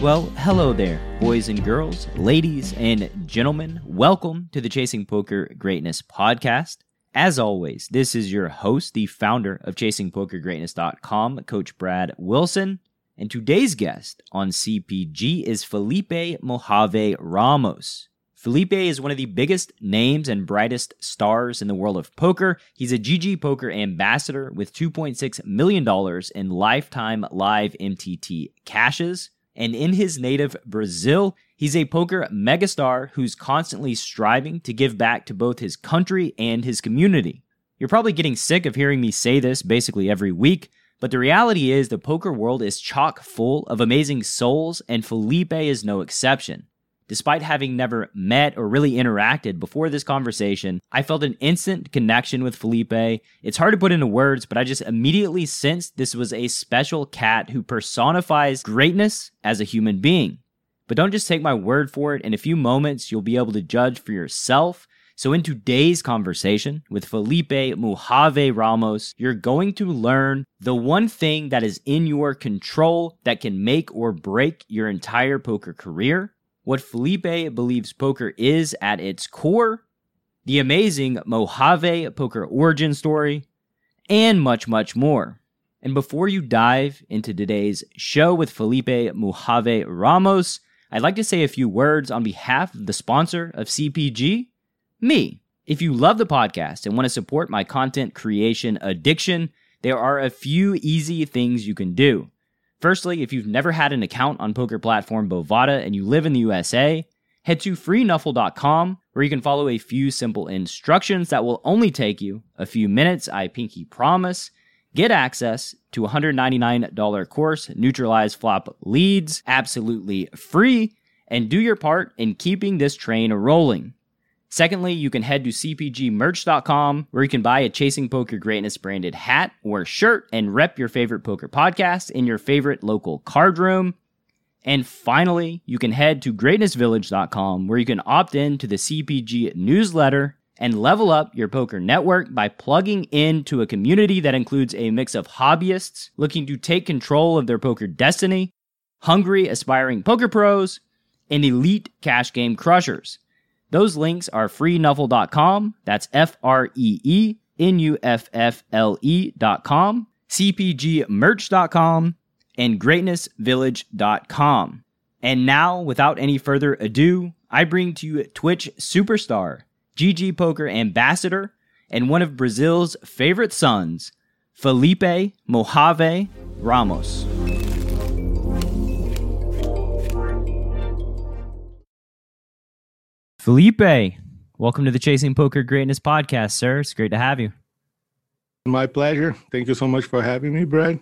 Well, hello there, boys and girls, ladies and gentlemen. Welcome to the Chasing Poker Greatness podcast. As always, this is your host, the founder of ChasingPokerGreatness.com, Coach Brad Wilson. And today's guest on CPG is Felipe Mojave Ramos. Felipe is one of the biggest names and brightest stars in the world of poker. He's a GG Poker ambassador with $2.6 million in lifetime live MTT cashes. And in his native Brazil, he's a poker megastar who's constantly striving to give back to both his country and his community. You're probably getting sick of hearing me say this basically every week, but the reality is the poker world is chock full of amazing souls, and Felipe is no exception. Despite having never met or really interacted before this conversation, I felt an instant connection with Felipe. It's hard to put into words, but I just immediately sensed this was a special cat who personifies greatness as a human being. But don't just take my word for it. In a few moments, you'll be able to judge for yourself. So, in today's conversation with Felipe Mojave Ramos, you're going to learn the one thing that is in your control that can make or break your entire poker career what Felipe believes poker is at its core, the amazing Mojave poker origin story, and much, much more. And before you dive into today's show with Felipe Mojave Ramos, I'd like to say a few words on behalf of the sponsor of CPG, me. If you love the podcast and want to support my content creation addiction, there are a few easy things you can do. Firstly, if you've never had an account on poker platform Bovada and you live in the USA, head to freenuffle.com where you can follow a few simple instructions that will only take you a few minutes, I pinky promise. Get access to a $199 course, neutralize flop leads absolutely free, and do your part in keeping this train rolling. Secondly, you can head to cpgmerch.com where you can buy a Chasing Poker Greatness branded hat or shirt and rep your favorite poker podcast in your favorite local card room. And finally, you can head to greatnessvillage.com where you can opt in to the CPG newsletter and level up your poker network by plugging into a community that includes a mix of hobbyists looking to take control of their poker destiny, hungry aspiring poker pros, and elite cash game crushers. Those links are freenuffle.com. That's F R E E N U F F L E.com, CPGmerch.com, and greatnessvillage.com. And now, without any further ado, I bring to you Twitch superstar, GG Poker ambassador, and one of Brazil's favorite sons, Felipe Mojave Ramos. Felipe, welcome to the Chasing Poker Greatness podcast, sir. It's great to have you. My pleasure. Thank you so much for having me, Brad.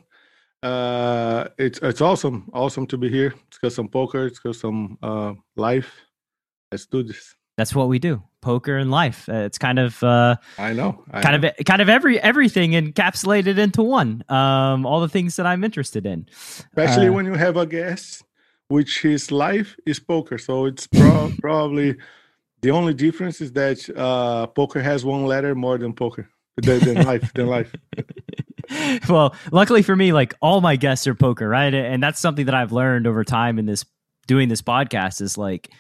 Uh, it's it's awesome, awesome to be here. It's got some poker. It's got some uh, life. Let's do this. That's what we do. Poker and life. Uh, it's kind of uh, I know, I kind know. of kind of every everything encapsulated into one. Um, all the things that I'm interested in. Especially Uh, when you have a guest, which his life is poker. So it's pro- probably the only difference is that uh, poker has one letter more than poker than, than life than life. well, luckily for me, like all my guests are poker, right? And that's something that I've learned over time in this doing this podcast is like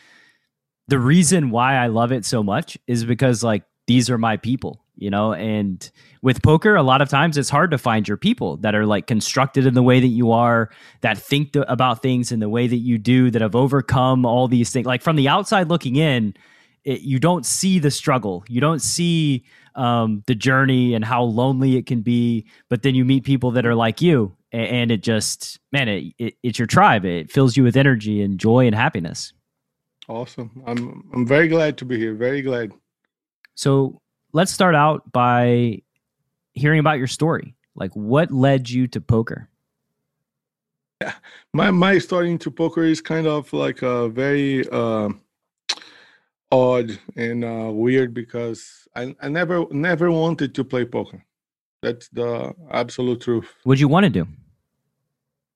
the reason why I love it so much is because like these are my people, you know, and with poker, a lot of times it's hard to find your people that are like constructed in the way that you are, that think th- about things in the way that you do, that have overcome all these things. Like from the outside looking in, it, you don't see the struggle. You don't see um, the journey and how lonely it can be. But then you meet people that are like you, and, and it just, man, it, it, it's your tribe. It fills you with energy and joy and happiness. Awesome. I'm I'm very glad to be here. Very glad. So let's start out by hearing about your story. Like, what led you to poker? yeah My my story into poker is kind of like a very uh, odd and uh, weird because I, I never never wanted to play poker. That's the absolute truth. What'd you want to do?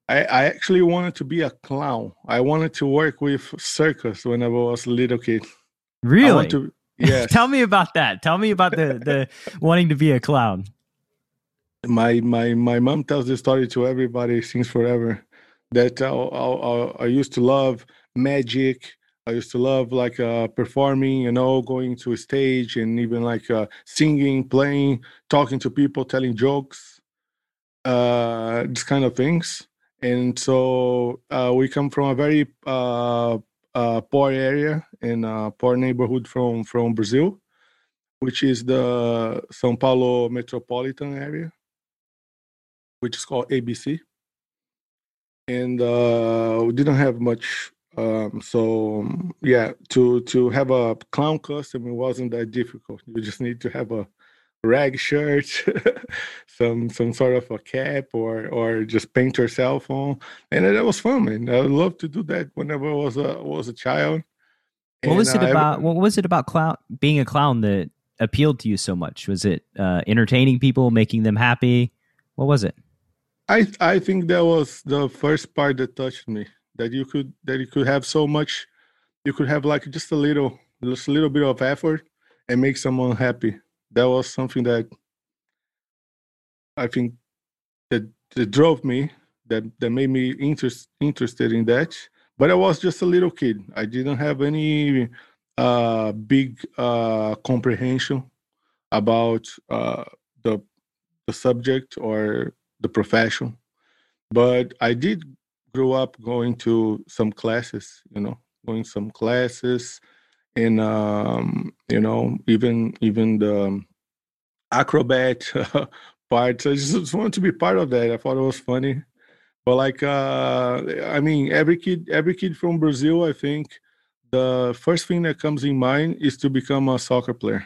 I, I actually wanted to be a clown. I wanted to work with circus when I was a little kid. Really? To, yes. Tell me about that. Tell me about the the wanting to be a clown. My my my mom tells this story to everybody since forever. That I, I, I used to love magic I used to love like uh, performing, you know, going to a stage and even like uh, singing, playing, talking to people, telling jokes, uh, these kind of things. And so uh, we come from a very uh, uh, poor area in a poor neighborhood from from Brazil, which is the São Paulo metropolitan area, which is called ABC. And we didn't have much um, so yeah, to to have a clown costume it wasn't that difficult. You just need to have a rag shirt, some some sort of a cap, or or just paint yourself on, and it, it was fun. Man, I love to do that whenever I was a was a child. What was it about? what was it about clown being a clown that appealed to you so much? Was it uh, entertaining people, making them happy? What was it? I I think that was the first part that touched me that you could that you could have so much you could have like just a little just a little bit of effort and make someone happy. That was something that i think that, that drove me that that made me interest, interested in that. But i was just a little kid. I didn't have any uh, big uh, comprehension about uh, the the subject or the profession. But i did grew up going to some classes, you know, going some classes, and um, you know, even even the acrobat parts. I just wanted to be part of that. I thought it was funny. But like, uh, I mean, every kid, every kid from Brazil, I think the first thing that comes in mind is to become a soccer player.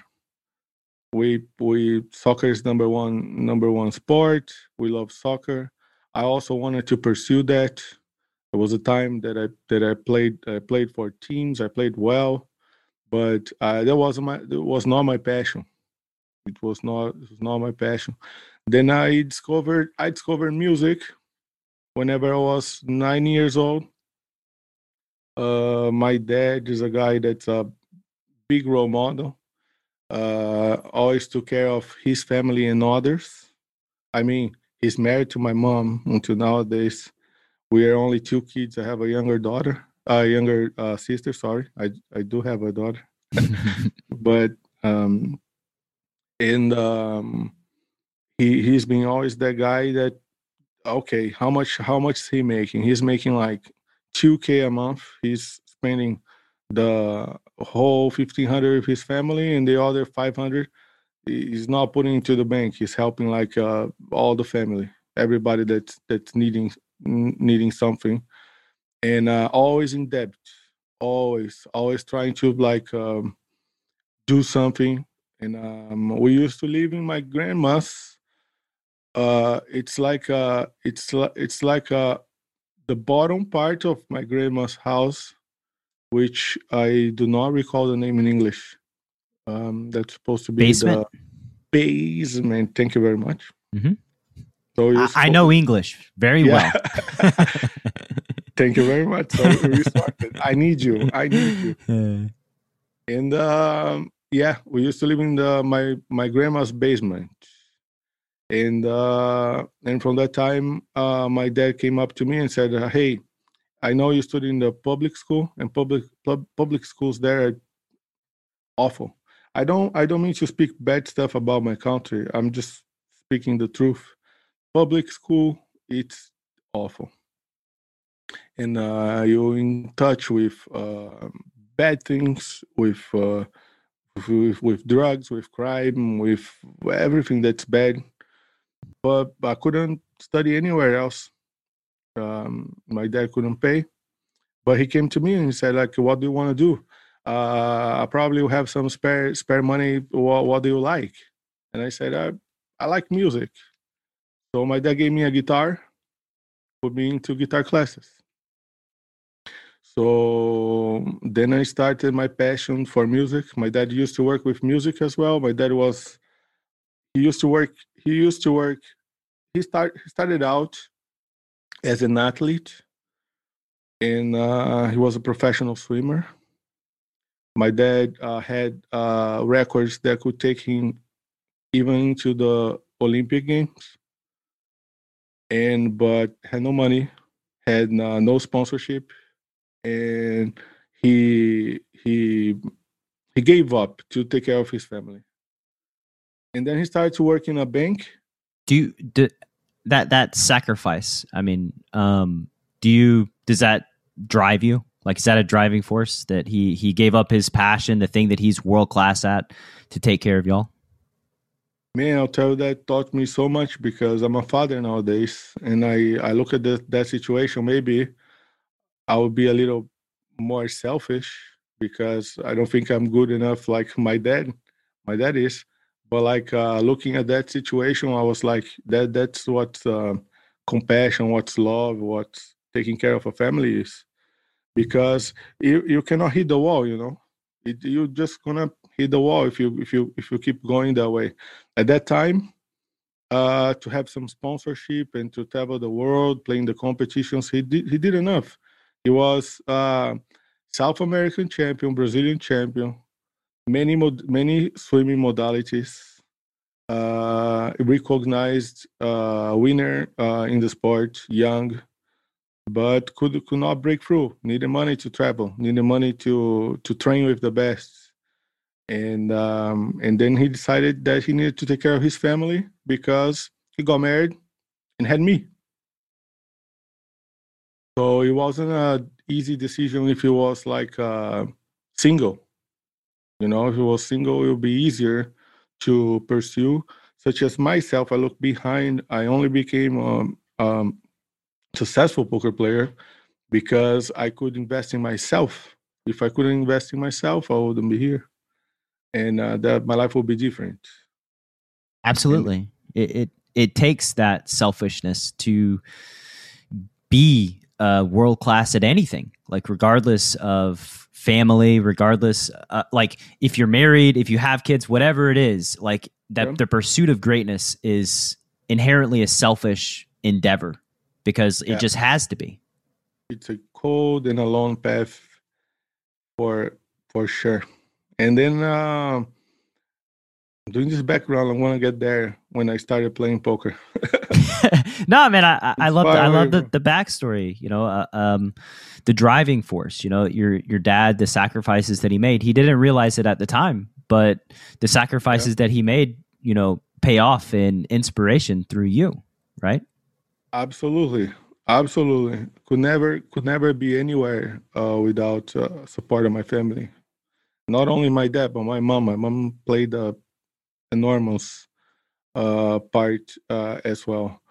We we soccer is number one number one sport. We love soccer I also wanted to pursue that. It was a time that I that I played I played for teams. I played well, but uh, that wasn't my that was not my passion. It was not it was not my passion. Then I discovered I discovered music whenever I was nine years old. Uh, my dad is a guy that's a big role model. Uh, always took care of his family and others. I mean, he's married to my mom until nowadays. We are only two kids. I have a younger daughter, a younger uh, sister. Sorry, I I do have a daughter, but um, and um, he he's been always that guy that okay, how much how much is he making? He's making like two k a month. He's spending the whole fifteen hundred of his family, and the other five hundred he's not putting into the bank. He's helping like uh, all the family, everybody that's that's needing needing something, and uh, always in debt. Always, always trying to like um, do something. And um, we used to live in my grandma's. Uh, it's like uh, it's it's like uh, the bottom part of my grandma's house, which I do not recall the name in English um, that's supposed to be basement. the basement. Thank you very much. Mm-hmm. So I, I, know English very yeah. well. Thank you very much. So I need you. I need you. and um, yeah, we used to live in the my my grandma's basement. And uh, and from that time, uh, my dad came up to me and said, "Hey, I know you studied in the public school, and public public schools there are awful. I don't I don't mean to speak bad stuff about my country. I'm just speaking the truth. Public school, it's awful. And uh, you're in touch with uh, bad things, with, uh, with with drugs, with crime, with everything that's bad. But I couldn't study anywhere else. Um, my dad couldn't pay, but he came to me and he said, like, what do you want to do? Uh, I probably have some spare spare money. What, what do you like? And I said, I, I like music. So my dad gave me a guitar, put me into guitar classes. so then I started my passion for music. My dad used to work with music as well. My dad was he used to work he used to work he start he started out as an athlete and uh, he was a professional swimmer. My dad uh, had uh, records that could take him even to the Olympic Games, and but had no money, had uh, no sponsorship, and he he he gave up to take care of his family. And then he started to work in a bank. Do you do that that sacrifice? I mean, um, do you does that drive you? Like, is that a driving force that he he gave up his passion, the thing that he's world class at, to take care of y'all? Man, I'll tell you that taught me so much because I'm a father nowadays, and I I look at the, that situation. Maybe I would be a little more selfish because I don't think I'm good enough like my dad. My dad is, but like uh, looking at that situation, I was like, that that's what uh, compassion, what's love, what's taking care of a family is because you, you cannot hit the wall you know. It, you're just gonna hit the wall if you if you if you keep going that way. At that time uh to have some sponsorship and to travel the world playing the competitions he did he did enough. He was uh south american champion brazilian champion many mod- many swimming modalities uh recognized uh winner uh in the sport young but could could not break through. Needed money to travel. Needed money to to train with the best. And um, and then he decided that he needed to take care of his family because he got married and had me. So it wasn't a easy decision if he was like uh, single. You know, if he was single, it would be easier to pursue. Such as myself, I look behind. I only became um, um, successful poker player because I could invest in myself. If I couldn't invest in myself, I wouldn't be here, and uh, that my life would be different. Absolutely, and, it, it it takes that selfishness to be uh, world class at anything. Like regardless of family, regardless, uh, like if you're married, if you have kids, whatever it is, like that, yeah. the pursuit of greatness is inherently a selfish endeavor because it just has to be. It's a cold and a long path for for sure. And then uh, doing this background, I want to get there when I started playing poker. no, man, I, I love the, I love the, the backstory. You know, uh, um, the driving force. You know, your your dad, the sacrifices that he made. He didn't realize it at the time, but the sacrifices yeah. that he made, you know, pay off in inspiration through you, right? Absolutely, absolutely. Could never could never be anywhere uh, without uh, support of my family. Not only my dad, but my mom. My mom played a enormous uh, part uh, as well,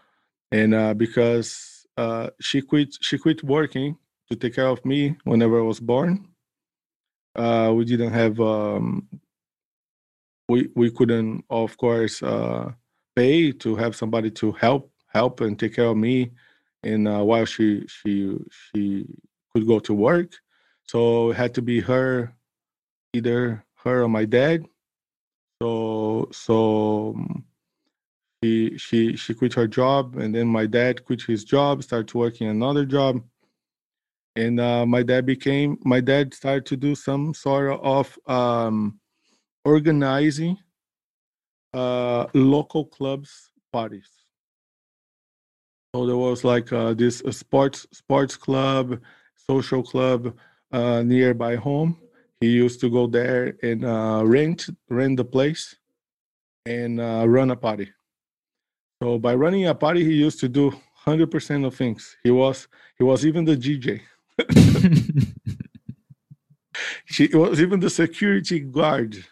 and uh, because uh, she quit she quit working to take care of me whenever I was born. we didn't have um, we we couldn't of course pay to have somebody to help help and take care of me and uh, while she she she could go to work. So it had to be her either her or my dad. So so um, she she she quit her job and then my dad quit his job started working another job. And uh, my dad became my dad started to do some sort of um, organizing uh, local clubs parties so there was like uh, this uh, sports sports club, social club uh, nearby home. He used to go there and uh, rent rent the place and uh, run a party. So by running a party, he used to do hundred percent of things. He was he was even the DJ. he was even the security guard.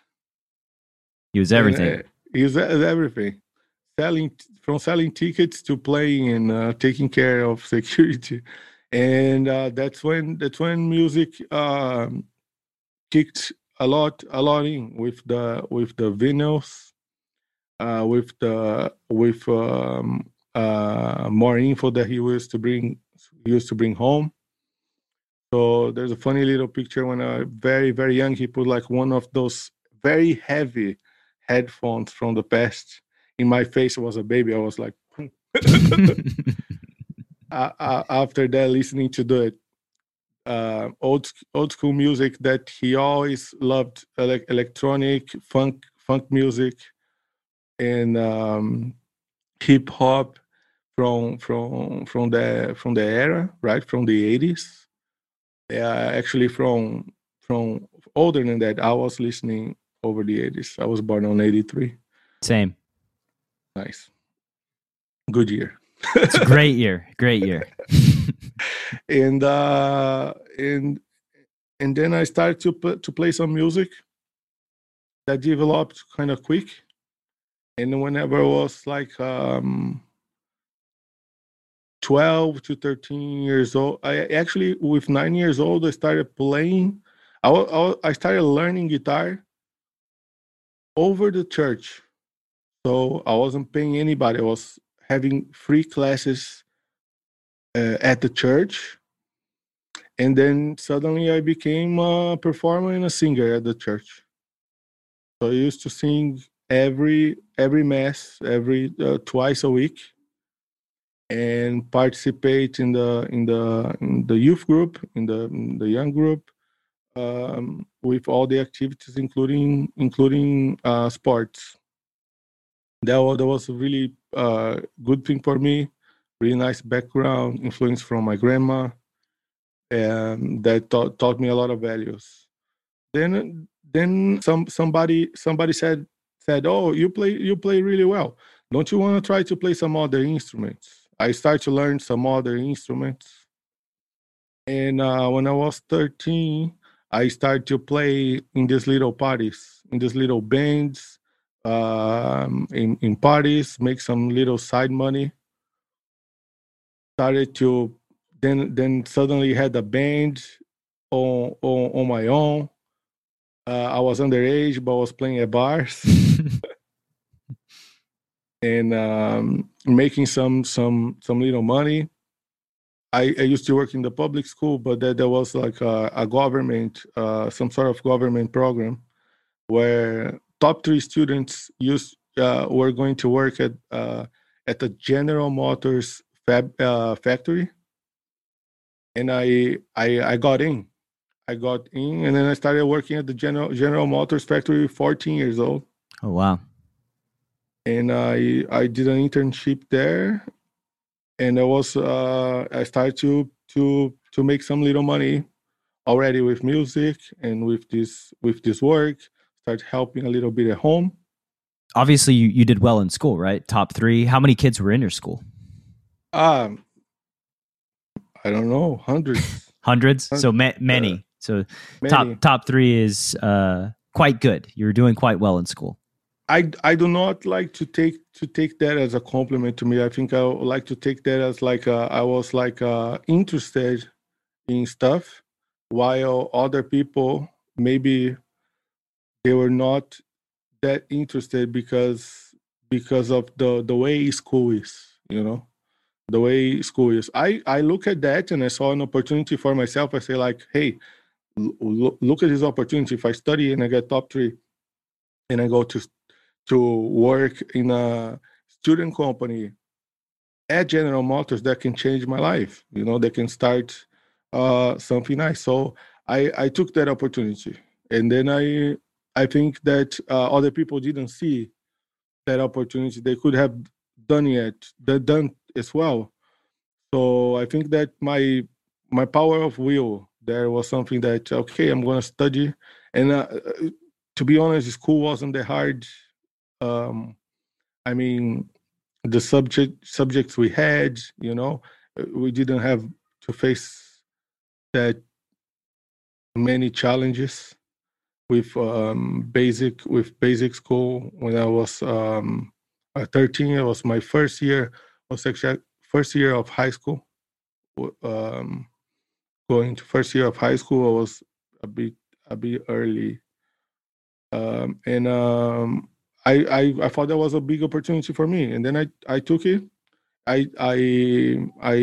He was everything. And, uh, he was everything selling from selling tickets to playing and uh, taking care of security and uh, that's when that's when music um, kicked a lot a lot in with the with the vinyls uh, with the with um, uh, more info that he used to bring used to bring home So there's a funny little picture when I very very young. He put like one of those very heavy headphones from the past in my face. Was a baby. I was like. uh, after that, listening to the uh, old old school music that he always loved, like electronic funk funk music, and um, hip hop from from from the from the era, right from the eighties. Yeah, actually from from older than that. I was listening over the eighties. I was born on eighty three. Same. Nice. Good year. it's a great year. Great year. and uh and and then I started to put, to play some music that developed kind of quick. And whenever I was like um 12 to 13 years old, I actually with 9 years old I started playing I, I, I started learning guitar over the church. So I wasn't paying anybody. I was having free classes uh, at the church. And then suddenly i became a performer and a singer at the church. So i used to sing every every mass every uh, twice a week and participate in the in the in the youth group in the in the young group um, with all the activities including including uh, sports that was, that was a really uh, good thing for me. Really nice background, influence from my grandma, and that taught, taught me a lot of values. Then then some somebody somebody said said, "Oh, you play you play really well. Don't you want to try to play some other instruments?" I started to learn some other instruments, and uh, when I was 13, I started to play in these little parties, in these little bands um, in, in parties, make some little side money. Started to then then suddenly had a band on on, on my own. Uh, I was underage, but I was playing at bars and um, making some some some little money. I, I, used to work in the public school, but there, there was like a, a government, uh, some sort of government program where top three students used uh, were going to work at uh, at the General Motors fab uh, factory, and I, I I got in. I got in, and then I started working at the General General Motors factory. 14 years old. Oh wow! And I I did an internship there, and I was uh, I started to to to make some little money already with music and with this with this work start helping a little bit at home. Obviously, you, you did well in school, right? Top three. How many kids were in your school? Um, I don't know, hundreds. hundreds. So ma- many. Uh, so many. top top three is uh, quite good. You're doing quite well in school. I, I do not like to take to take that as a compliment to me. I think I would like to take that as like a, I was like uh, interested in stuff, while other people maybe they were not that interested because because of the the way school is you know? The way school is. I i look at that and i saw an opportunity for myself. I say like hey l- look at this opportunity. If i study and i get top three and i go to to work in a student company at general motors that can change my life you know? They can start uh something nice. So i i took that opportunity. And then i I think that uh, other people didn't see that opportunity. They could have done it, they done as well. So I think that my my power of will there was something that okay, I'm gonna study. And uh, uh to be honest, school wasn't that hard. Um, I mean, the subject subjects we had, you know, uh, we didn't have to face that many challenges with um, basic with basic school when I was um, 13. It was my first year. Was actually first year of high school. Um, going to first year of high school, I was a bit a bit early, um, and um, I, I I thought that was a big opportunity for me, and then I I took it. I I I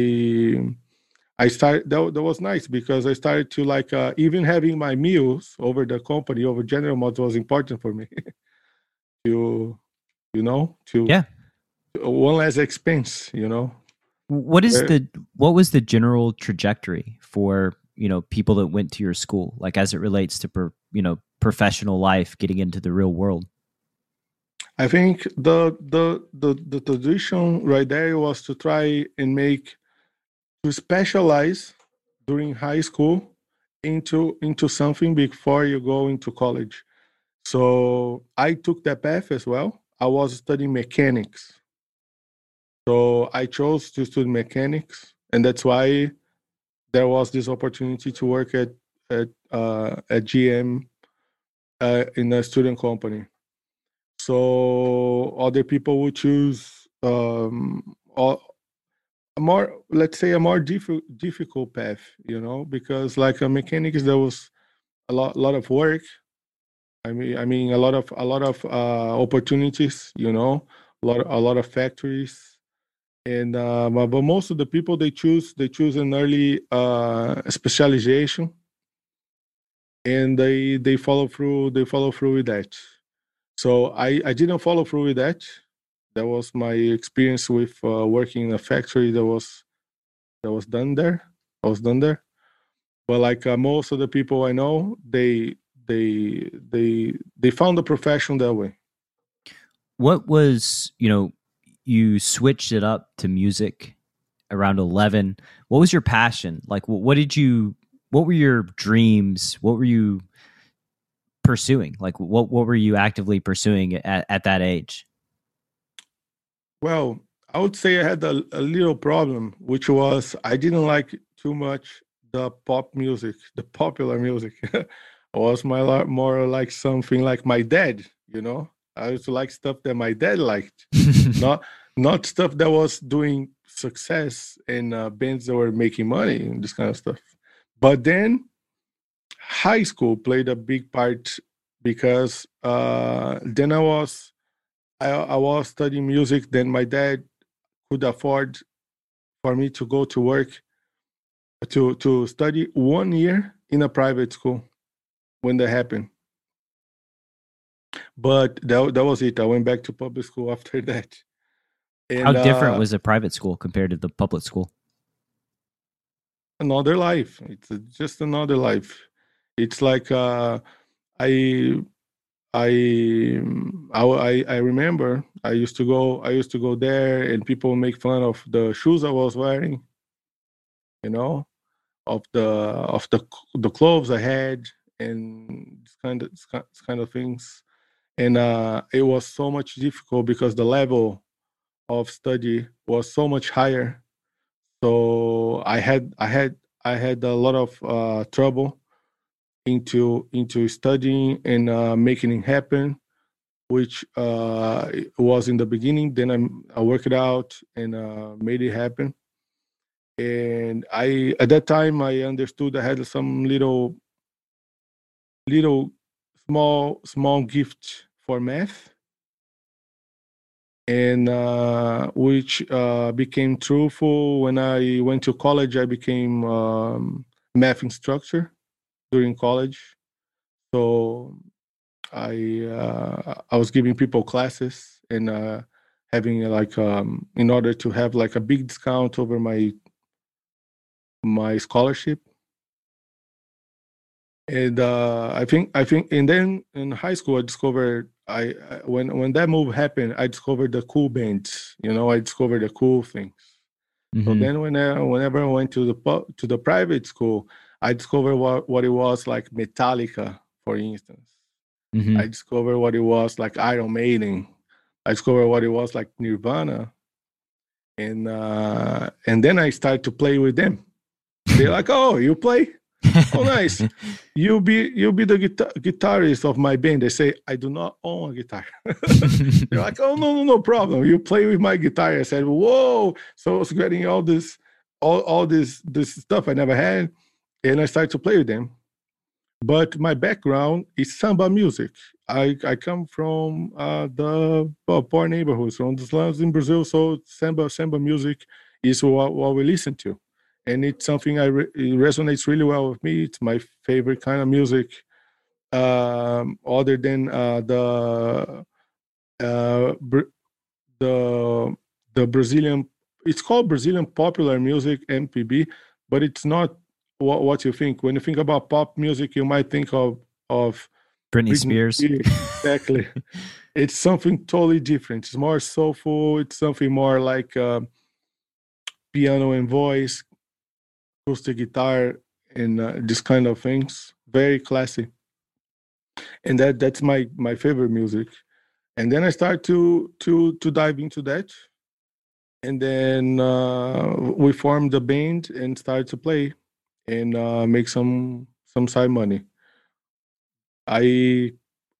I started that, that was nice because I started to like uh, even having my meals over the company over General Motors was important for me. To you know to yeah. one less expense you know? What is uh, the what was the general trajectory for you know people that went to your school like as it relates to per, you know professional life getting into the real world? I think the the the, the tradition right there was to try and make to specialize during high school into into something before you go into college. So i took that path as well. I was studying mechanics. So i chose to study mechanics and that's why there was this opportunity to work at at uh, at gm uh, in a student company. So other people would choose um, a more let's say a more diff- difficult path you know because like a mechanics there was a lot lot of work. I mean i mean a lot of a lot of uh, opportunities you know a lot a lot of factories. And uh, but most of the people they choose they choose an early uh, specialization. And they they follow through they follow through with that. So i i didn't follow through with that that was my experience with uh, working in a factory that was that was done there. I was done there, but like uh, most of the people I know, they they they they found the profession that way. What was you know you switched it up to music around 11 what was your passion? Like what did you what were your dreams? What were you pursuing? Like what what were you actively pursuing at, at that age well, I would say I had a, a little problem, which was I didn't like too much the pop music, the popular music. I was my more like something like my dad, you know. I used to like stuff that my dad liked, not not stuff that was doing success in uh, bands that were making money and this kind of stuff. But then high school played a big part because uh, then I was I, I was studying music. Then my dad could afford for me to go to work to to study one year in a private school when that happened. But that that was it. I went back to public school after that. And, How different uh, was a private school compared to the public school? Another life. It's just another life. It's like uh, I I, I I remember I used to go I used to go there and people make fun of the shoes I was wearing, you know, of the of the the clothes I had and this kind of this kind of things, and uh, it was so much difficult because the level of study was so much higher. So I had I had I had a lot of uh, trouble into into studying and uh, making it happen, which uh, was in the beginning. Then I, I worked it out and uh, made it happen. And I at that time I understood I had some little little small small gift for math and uh, which uh, became truthful when I went to college. I became um, math instructor, during college. So I uh, I was giving people classes and uh, having like um, in order to have like a big discount over my my scholarship. And uh, I think I think and then in high school I discovered I, I when when that move happened I discovered the cool bands. You know I discovered the cool things. Mm-hmm. So then when I, whenever I went to the to the private school, I discovered what, what it was like Metallica, for instance. Mm-hmm. I discovered what it was like Iron Maiden. I discovered what it was like Nirvana. And uh, and then I started to play with them. They're like, "Oh, you play? Oh, nice. you be you be the guitar- guitarist of my band." They say, "I do not own a guitar." They're like, "Oh no, no, no problem. You play with my guitar." I said, "Whoa!" So I was getting all this, all all this this stuff I never had and I started to play with them. But my background is samba music. I, I come from uh, the poor neighborhoods, from the slums in Brazil. So samba samba music is what, what we listen to, and it's something I re- resonates really well with me. It's my favorite kind of music. Um, other than uh, the uh, Br- the the Brazilian, it's called Brazilian popular music (MPB), but it's not what, what you think. When you think about pop music, you might think of of Britney, Britney Spears. Spears. Exactly. it's something totally different. It's more soulful. It's something more like uh, piano and voice, acoustic guitar, and uh, this kind of things. Very classy. And that that's my my favorite music. And then I start to to to dive into that. And then uh, we formed the band and started to play and uh, make some some side money. I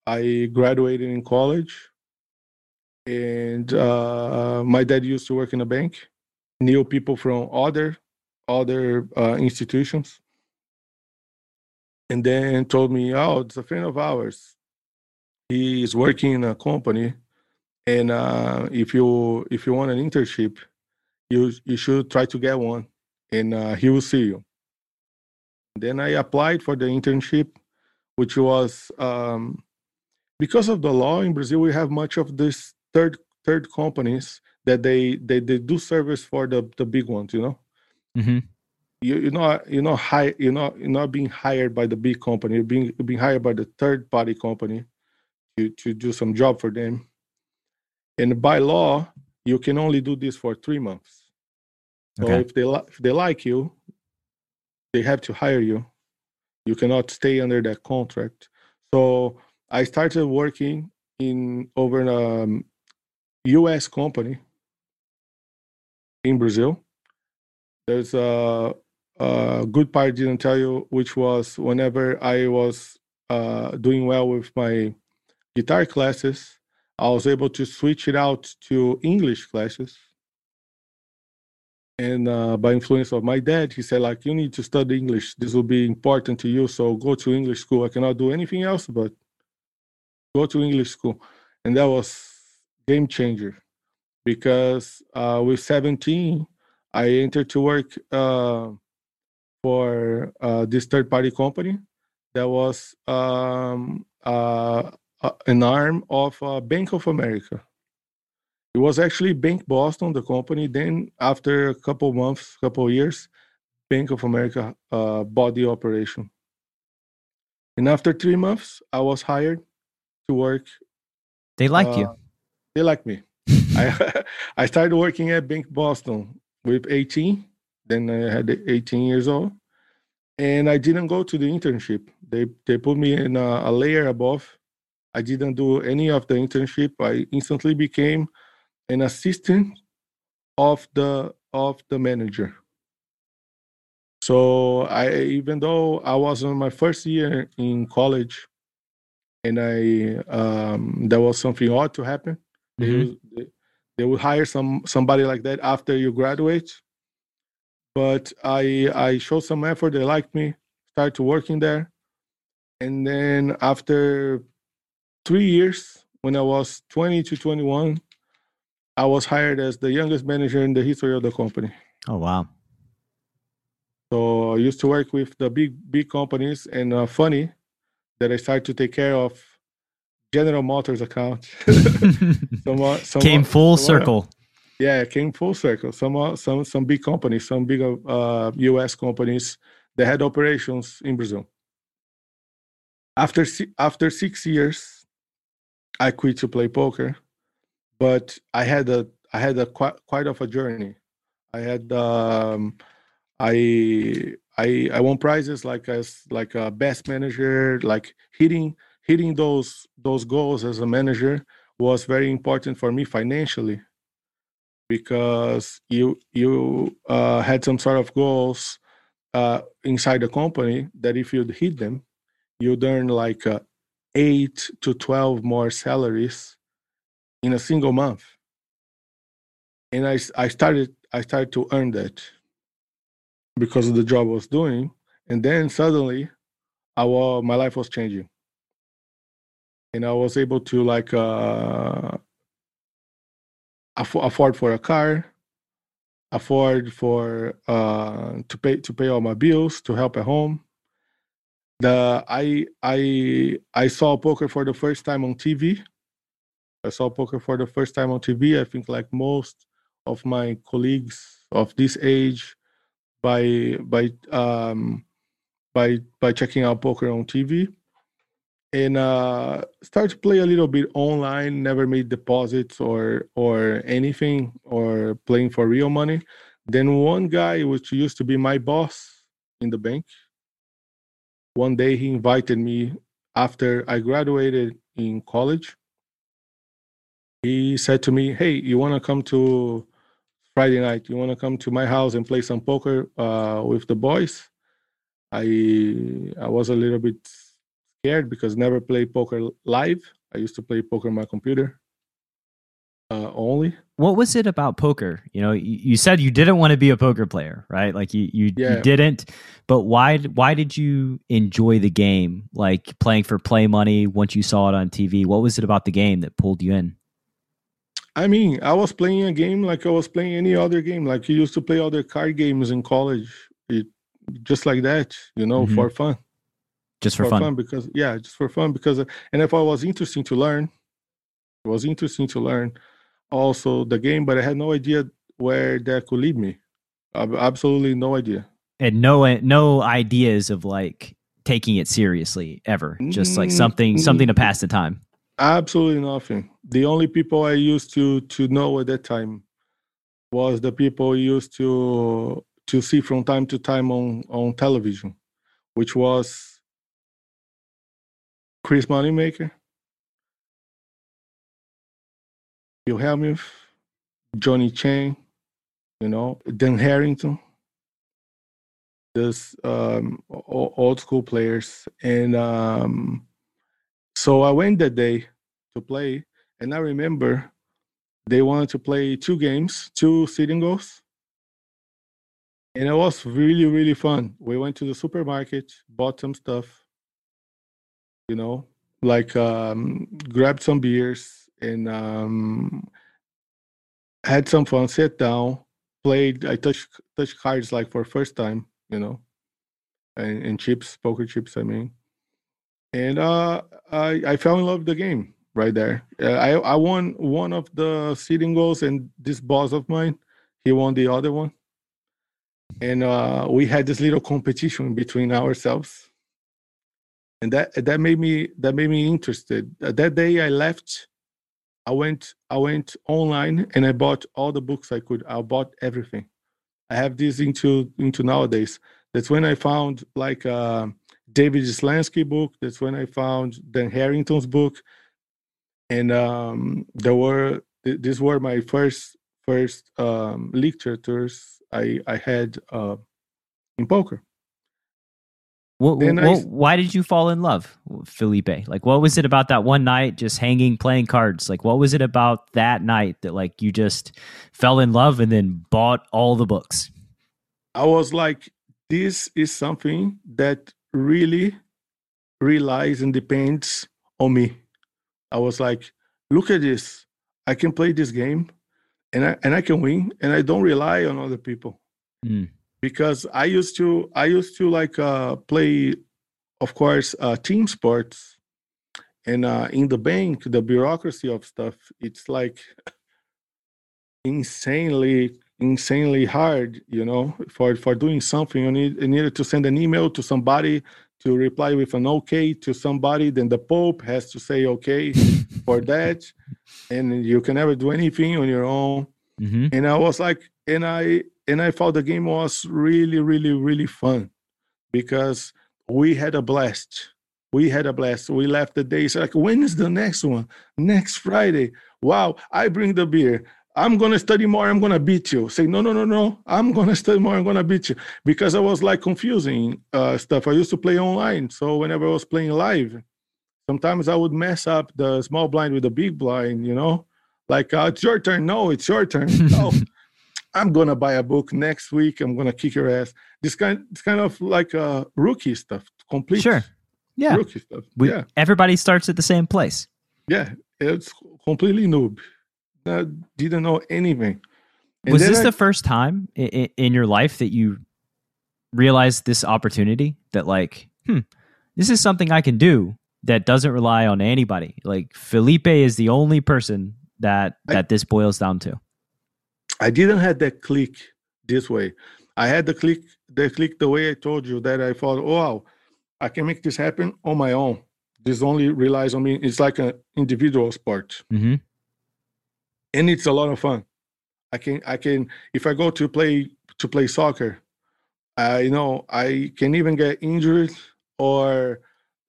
I graduated in college, and uh, my dad used to work in a bank. Knew people from other other uh, institutions, and then told me, "Oh, it's a friend of ours. He is working in a company, and uh, if you if you want an internship, you you should try to get one, and uh, he will see you." Then I applied for the internship, which was um, because of the law in Brazil. We have much of this third third companies that they they, they do service for the the big ones. You know, mm-hmm. you you're not you're not high you're not you're not being hired by the big company. You're being you're being hired by the third party company to to do some job for them. And by law, you can only do this for three months. So okay. if they if they like you, they have to hire you. You cannot stay under that contract. So I started working in over a um, U.S. company in Brazil. There's a, a good part didn't tell you, which was whenever I was uh, doing well with my guitar classes, I was able to switch it out to English classes and uh, by influence of my dad he said like you need to study english. This will be important to you. So go to english school. I cannot do anything else but go to english school. And that was game changer because uh, with 17 i entered to work uh, for uh, this third party company that was um, uh, an arm of uh, bank of america it was actually Bank Boston, the company. Then, after a couple months, couple years, Bank of America uh, bought the operation. And after three months, I was hired to work. They like uh, you. They like me. I I started working at Bank Boston with 18. Then I had 18 years old, and I didn't go to the internship. They they put me in a, a layer above. I didn't do any of the internship. I instantly became an assistant of the of the manager. So I even though I was on my first year in college and I um there was something odd to happen. Mm-hmm. They, they would hire some somebody like that after you graduate. But I I showed some effort, they liked me, started working there. And then after three years, when I was 20 to 21, I was hired as the youngest manager in the history of the company. Oh wow! So I used to work with the big big companies, and uh, funny that I started to take care of General Motors account. some, some, came full circle. Yeah, came full circle. Some some some big companies, some big uh, U.S. companies that had operations in Brazil. After after six years, I quit to play poker but I had a I had a quite quite of a journey. I had um, I I I won prizes like as like a best manager, like hitting hitting those those goals as a manager was very important for me financially because you you uh, had some sort of goals uh, inside the company that if you'd hit them, you'd earn like uh, eight to twelve more salaries in a single month. And I, I started I started to earn that because of the job I was doing. And then suddenly I was, my life was changing. And I was able to like uh, afford for a car. afford for uh, to pay to pay all my bills, to help at home. The I I I saw poker for the first time on TV. I saw poker for the first time on TV. I think like most of my colleagues of this age by by um by by checking out poker on TV and uh start to play a little bit online never made deposits or or anything or playing for real money then one guy which used to be my boss in the bank one day he invited me after i graduated in college he said to me hey you want to come to friday night you want to come to my house and play some poker uh, with the boys i i was a little bit scared because never played poker live. I used to play poker on my computer uh, only. What was it about poker? You know, you, you said you didn't want to be a poker player, right? Like you, you, Yeah. you didn't. But why? Why did you enjoy the game? Like playing for play money once you saw it on TV. What was it about the game that pulled you in? I mean, I was playing a game like I was playing any other game. Like you used to play other card games in college, it, just like that, you know, Mhm. for fun. Just for, fun. because yeah, just for fun because and if I was interesting to learn, it was interesting to learn also the game, but I had no idea where that could lead me. Absolutely no idea. and no no ideas of like taking it seriously ever just like something something to pass the time Absolutely nothing. The only people I used to to know at that time was the people used to to see from time to time on on television, which was Chris Moneymaker, Phil Hellmuth, Johnny Chan, you know, Dan Harrington. This um, old school players, and um, so I went that day to play, and I remember they wanted to play two games, two sitting goals, and it was really really fun. We went to the supermarket, bought some stuff, you know, like um, grabbed some beers and um, had some fun. Sat down, played. I touched touched cards like for first time, you know, and, and chips, poker chips. I mean, and uh, I I fell in love with the game right there. Uh, I I won one of the seeding goals, and this boss of mine, he won the other one, and uh, we had this little competition between ourselves, and that that made me that made me interested. Uh, that day I left. I went I went online and I bought all the books I could. I bought everything. I have this into into nowadays. That's when I found like uh, David Sklansky book. That's when I found Dan Harrington's book, and um, there were th- these were my first first um, literatures I I had uh, in poker. what, Then I why did you fall in love felipe like what was it about that one night just hanging playing cards like what was it about that night that like you just fell in love and then bought all the books I was like, this is something that really relies and depends on me. I was like, look at this. I can play this game and I and I can win and I don't rely on other people. Mm. Because I used to I used to like uh play of course uh team sports and uh in the bank the bureaucracy of stuff it's like insanely insanely hard you know for for doing something. You need you needed to send an email to somebody to reply with an okay to somebody then the pope has to say okay for that and you can never do anything on your own. Hmm and i was like and i and i thought the game was really really really fun because we had a blast. We had a blast. We left the day. So like when is the next one? Next friday. Wow i bring the beer i'm gonna study more i'm gonna beat you. Say no no no no i'm gonna study more i'm gonna beat you. Because i was like confusing uh, stuff. I used to play online. So whenever i was playing live sometimes i would mess up the small blind with the big blind you know? Like uh, it's your turn. No it's your turn. No. I'm gonna buy a book next week. I'm gonna kick your ass. This kind it's kind of like uh rookie stuff. Complete Sure. yeah. rookie stuff. We, yeah. everybody starts at the same place. Yeah. It's completely noob didn't know anything And Was this I- the first time in, in your life that you realized this opportunity that like, hmm, this is something I can do that doesn't rely on anybody. Like Felipe is the only person that I- that this boils down to. I didn't have that click this way. I had the click the click the way I told you that I thought, oh wow, I can make this happen on my own. This only relies on me. It's like an individual sport. Mm-hmm. And it's a lot of fun. I can I can if I go to play to play soccer, I know I can even get injured or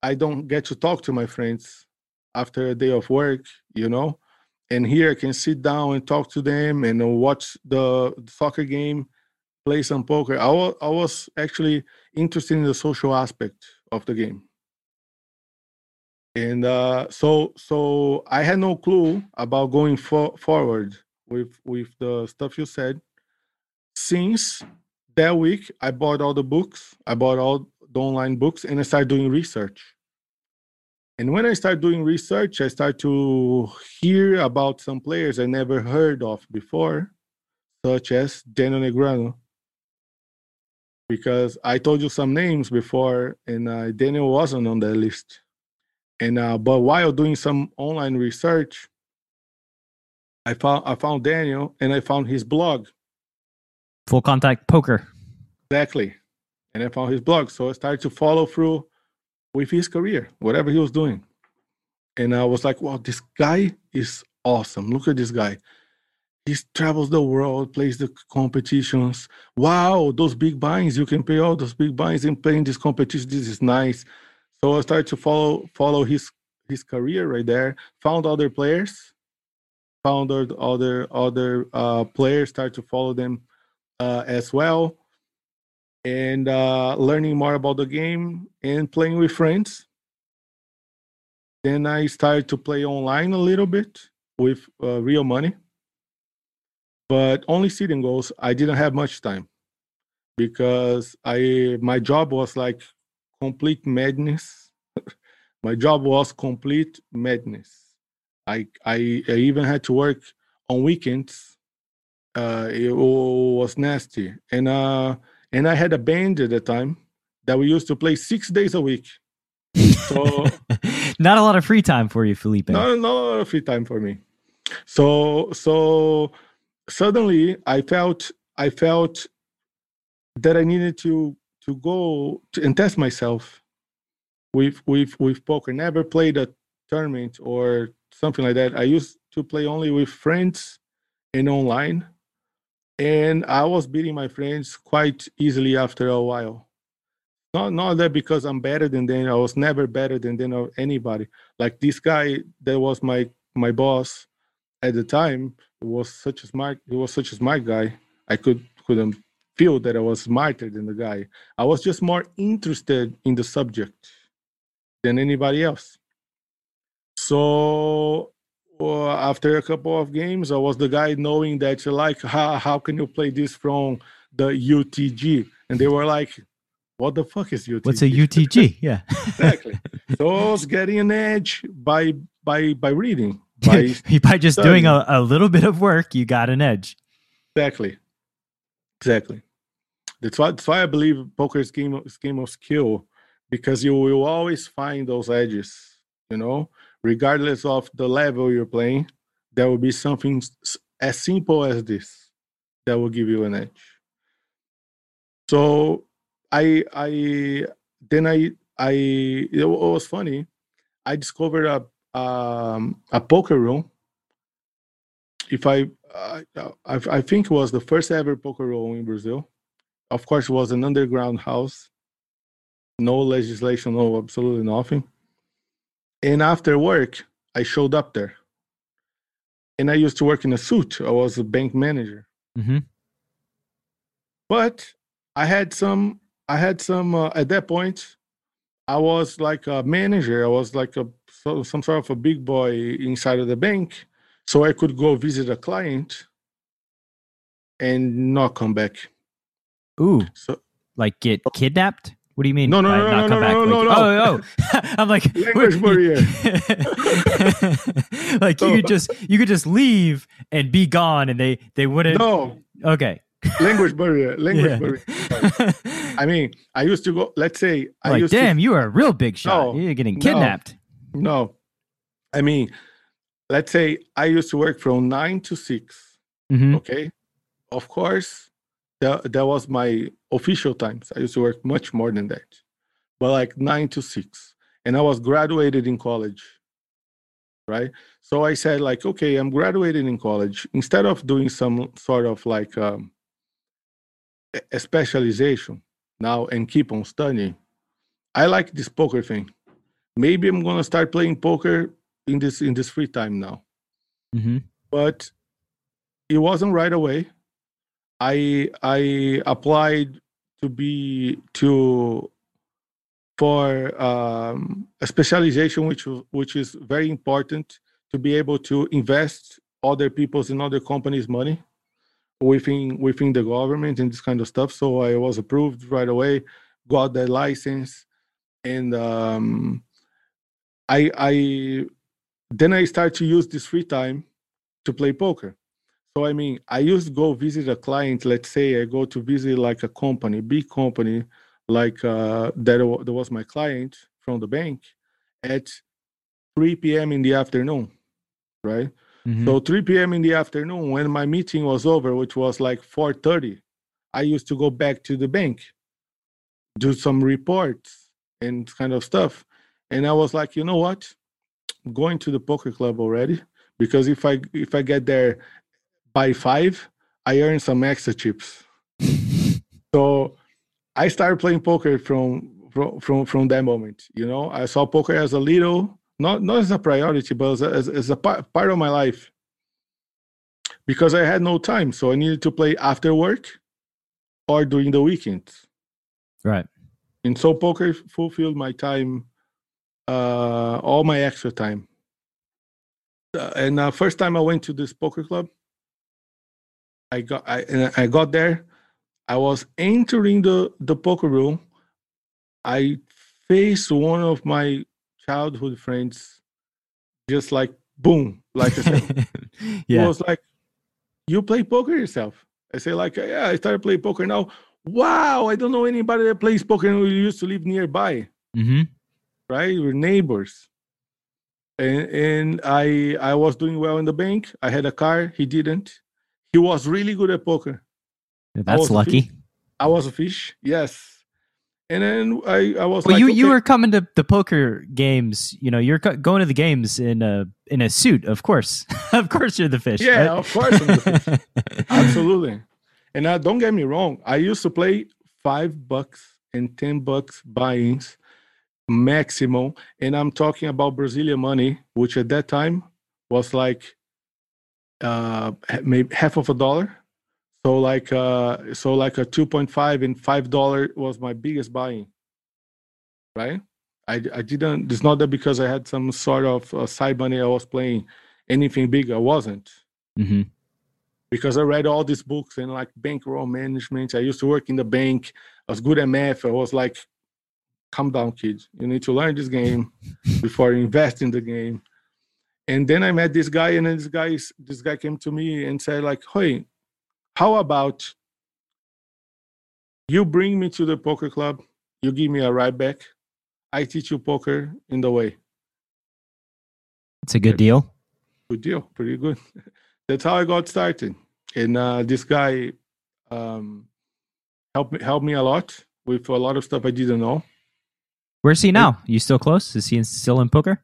I don't get to talk to my friends after a day of work, you know. And here I can sit down and talk to them and watch the soccer game, play some poker. I was I was actually interested in the social aspect of the game. And uh, so so I had no clue about going for, forward with with the stuff you said. Since that week, I bought all the books. I bought all the online books, and I started doing research. And when I started doing research, I started to hear about some players I never heard of before, such as Daniel Negreanu. Because I told you some names before, and uh, Daniel wasn't on that list. And uh, but while doing some online research, I found I found Daniel and I found his blog Full contact poker. exactly, and I found his blog. So I started to follow through with his career, whatever he was doing, and I was like, "Wow, this guy is awesome! Look at this guy. He travels the world, plays the competitions. Wow, those big binds! You can pay all those big binds and playing this competition. This is nice." So I started to follow follow his his career right there. Found other players, found other other uh, players. Started to follow them uh, as well, and uh, learning more about the game and playing with friends. Then I started to play online a little bit with uh, real money, but only sitting goals. I didn't have much time because I my job was like complete madness. my job was complete madness. I, I I even had to work on weekends. Uh, it was nasty, and uh, and I had a band at the time that we used to play six days a week. So Not a lot of free time for you, Felipe. not, not a lot of free time for me. So so suddenly I felt I felt that I needed to to go to, and test myself with with with poker. Never played a tournament or something like that. I used to play only with friends and online, and I was beating my friends quite easily after a while. Not not that because I'm better than them. I was never better than them or anybody. Like this guy that was my my boss at the time was such a smart. He was such a smart guy. I could couldn't feel that I was smarter than the guy. I was just more interested in the subject than anybody else. So uh, after a couple of games, I was the guy knowing that like how how can you play this from the UTG? And they were like, "What the fuck is UTG?" What's a UTG? Yeah. exactly. So I was getting an edge by by by reading. By By just doing a, a little bit of work, you got an edge. Exactly. Exactly. That's why, that's why I believe poker is game of, is game of skill because you will always find those edges, you know, regardless of the level you're playing. There will be something as simple as this that will give you an edge. So I I then I I it was funny. I discovered a um, a poker room if I, I I think it was the first ever poker room in Brazil. Of course, it was an underground house, no legislation, no absolutely nothing. And after work, I showed up there, and I used to work in a suit. I was a bank manager, hmm but I had some. I had some uh, at that point. I was like a manager. I was like a so, some sort of a big boy inside of the bank, so I could go visit a client and not come back. Ooh, So like get kidnapped What do you mean? No, no, no, not no, come no, back? no, no, Like, no. Oh, oh. I'm like Language barrier. like you could just you could just leave and be gone, and they they wouldn't. No, Okay. language barrier. Language Yeah. barrier. I mean, I used to go. Let's say I like, used damn, you are a real big shot. No, You're getting kidnapped. to. No, I mean, let's say I used to work from nine to six. hmm Okay, of course, that that was my official times. I used to work much more than that, but like nine to six, and I was graduated in college. Right, so I said like, okay, I'm graduated in college. Instead of doing some sort of like um, a- specialization now and keep on studying, I like this poker thing. Maybe I'm gonna start playing poker in this in this free time now hmm but it wasn't right away. I I applied to be to for um, a specialization which which is very important to be able to invest other people's and other companies' money within within the government and this kind of stuff. So I was approved right away, got the license, and um, I I then I start to use this free time to play poker. So I mean, I used to go visit a client. Let's say I go to visit like a company, big company, like uh, that, that was my client from the bank, at 3 p.m. in the afternoon, right? hmm So 3 p.m. in the afternoon, when my meeting was over, which was like 4:30, I used to go back to the bank, do some reports and kind of stuff. And I was like, you know what? I'm going to the poker club already because if I if I get there by five, I earn some extra chips. so I started playing poker from from from, from that moment. You know, I saw poker as a little not not as a priority, but as a, as, as a part, part of my life because I had no time. So I needed to play after work or during the weekends. Right. And so poker fulfilled my time, uh, all my extra time. Uh, and uh, first time I went to this poker club, I got I, and I got there. I was entering the the poker room. I faced one of my childhood friends, just like boom, like I said, he yeah. was like, "You play poker yourself?" I say, "Like, yeah, I started playing poker now." Wow, I don't know anybody that plays poker, we used to live nearby hmm right? We're neighbors. And and I I was doing well in the bank. I had a car. He didn't. He was really good at poker. That's a lucky. I was a fish. Yes. And then I I was Well, like, you you were coming to the poker games. You know, you're co- going to the games in a in a suit. Of course, of course, you're the fish. Yeah, right? of course I'm the fish. absolutely. And now, don't get me wrong. I used to play five bucks and ten bucks buy-ins maximum, and I'm talking about Brazilian money, which at that time was like uh maybe half of a dollar. So like uh so like a 2.5 and five dollar was my biggest buy-in. Right? I I didn't it's not that because I had some sort of uh, side money I was playing anything big. I wasn't hmm because I read all these books and like bankroll management. I used to work in the bank. I was good at math. I was like, calm down, kids. You need to learn this game before you invest in the game. And then I met this guy, and then this guy this guy came to me and said, like, hey, how about you bring me to the poker club, you give me a ride back, I teach you poker in the way. It's a good deal. good deal pretty good that's how i got started and uh, this guy um, helped me helped me a lot with a lot of stuff i didn't know Where's he now? You still close? Is he in, still in poker?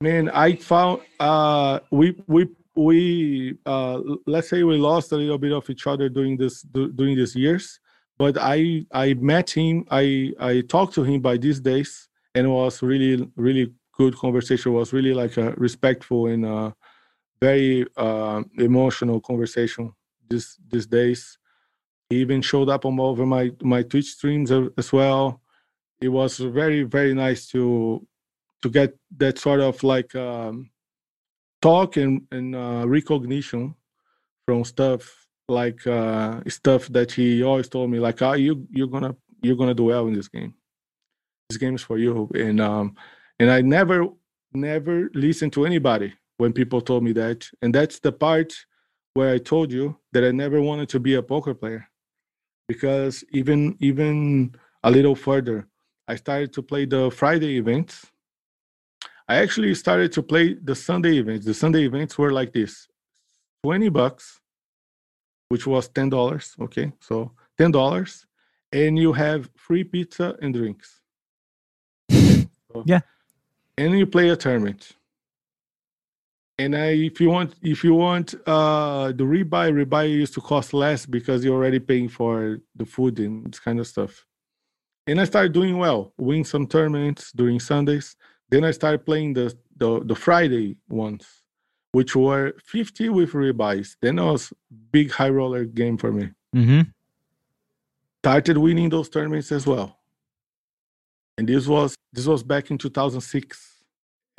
Man i found uh, we we we uh, let's say we lost a little bit of each other during this du- during these years but i i met him i i talked to him by these days and it was really really good conversation. It was really like a respectful and uh, very uh, emotional conversation this these days. He even showed up on over my my twitch streams as well. It was very very nice to to get that sort of like um, talk and, and uh, recognition from stuff like uh, stuff that he always told me like oh you you're gonna you're gonna do well in this game this game is for you. And um, and I never never listened to anybody when people told me that. And that's the part where I told you that I never wanted to be a poker player, because even even a little further, I started to play the Friday events. I actually started to play the Sunday events. The Sunday events were like this: twenty bucks, which was ten dollars. Okay, so ten dollars, and you have free pizza and drinks. So, yeah, and you play a tournament. And I, if you want, if you want uh, the rebuy, rebuy used to cost less because you're already paying for the food and this kind of stuff. And I started doing well, win some tournaments during Sundays. Then I started playing the the, the Friday ones, which were 50 with rebuys. Then it was big high roller game for me. Mm-hmm. Started winning those tournaments as well. And this was this was back in 2006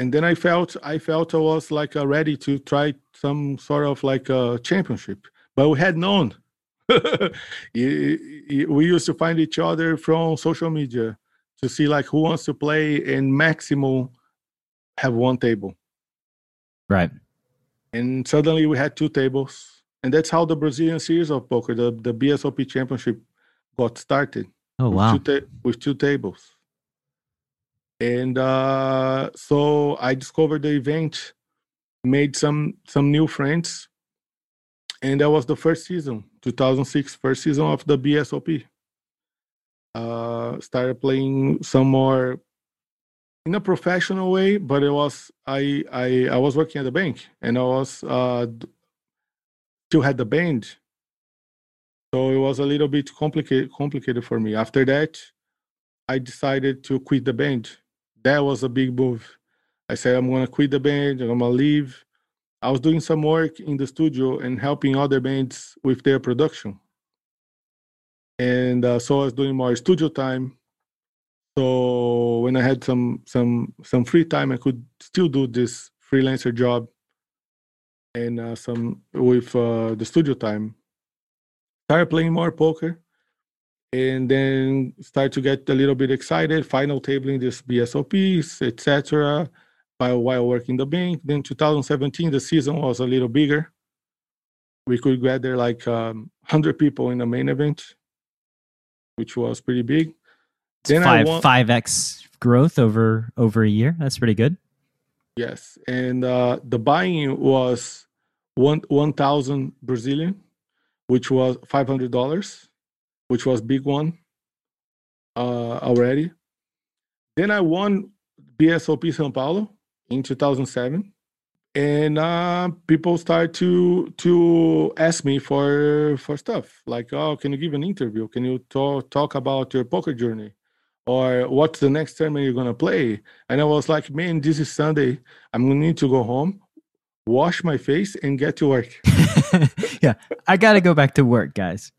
and then I felt I felt I was like uh, ready to try some sort of like a championship, but we had known. we used to find each other from social media to see like who wants to play and maximum have one table. Right. And suddenly we had two tables. And that's how the Brazilian series of poker, the, the BSOP championship got started. Oh wow. With two, ta- with two tables and uh, so I discovered the event, made some some new friends, and that was the first season, 2006, first season of the BSOP. Uh, started playing some more in a professional way, but it was I I I was working at the bank and I was uh, still had the band, so it was a little bit complicated complicated for me. After that, I decided to quit the band that was a big move. I said, I'm to quit the band, I'm to leave. I was doing some work in the studio and helping other bands with their production. And uh, so I was doing more studio time. So when I had some some some free time, I could still do this freelancer job and uh, some with uh, the studio time. Started playing more poker and then start to get a little bit excited, final tabling this BSOPs, etc. By while working the bank. Then 2017, the season was a little bigger. We could gather like um, 100 people in the main event, which was pretty big. Then five won- five x growth over over a year. That's pretty good. Yes, and uh, the buy-in was one one thousand Brazilian, which was five hundred dollars which was big one uh, already. Then I won BSOP São Paulo in 2007, and uh, people start to to ask me for for stuff like, "Oh, can you give an interview? Can you talk talk about your poker journey?" Or what's the next tournament you're gonna play? And I was like, man, this is Sunday. I'm gonna need to go home, wash my face, and get to work. yeah, I gotta go back to work, guys.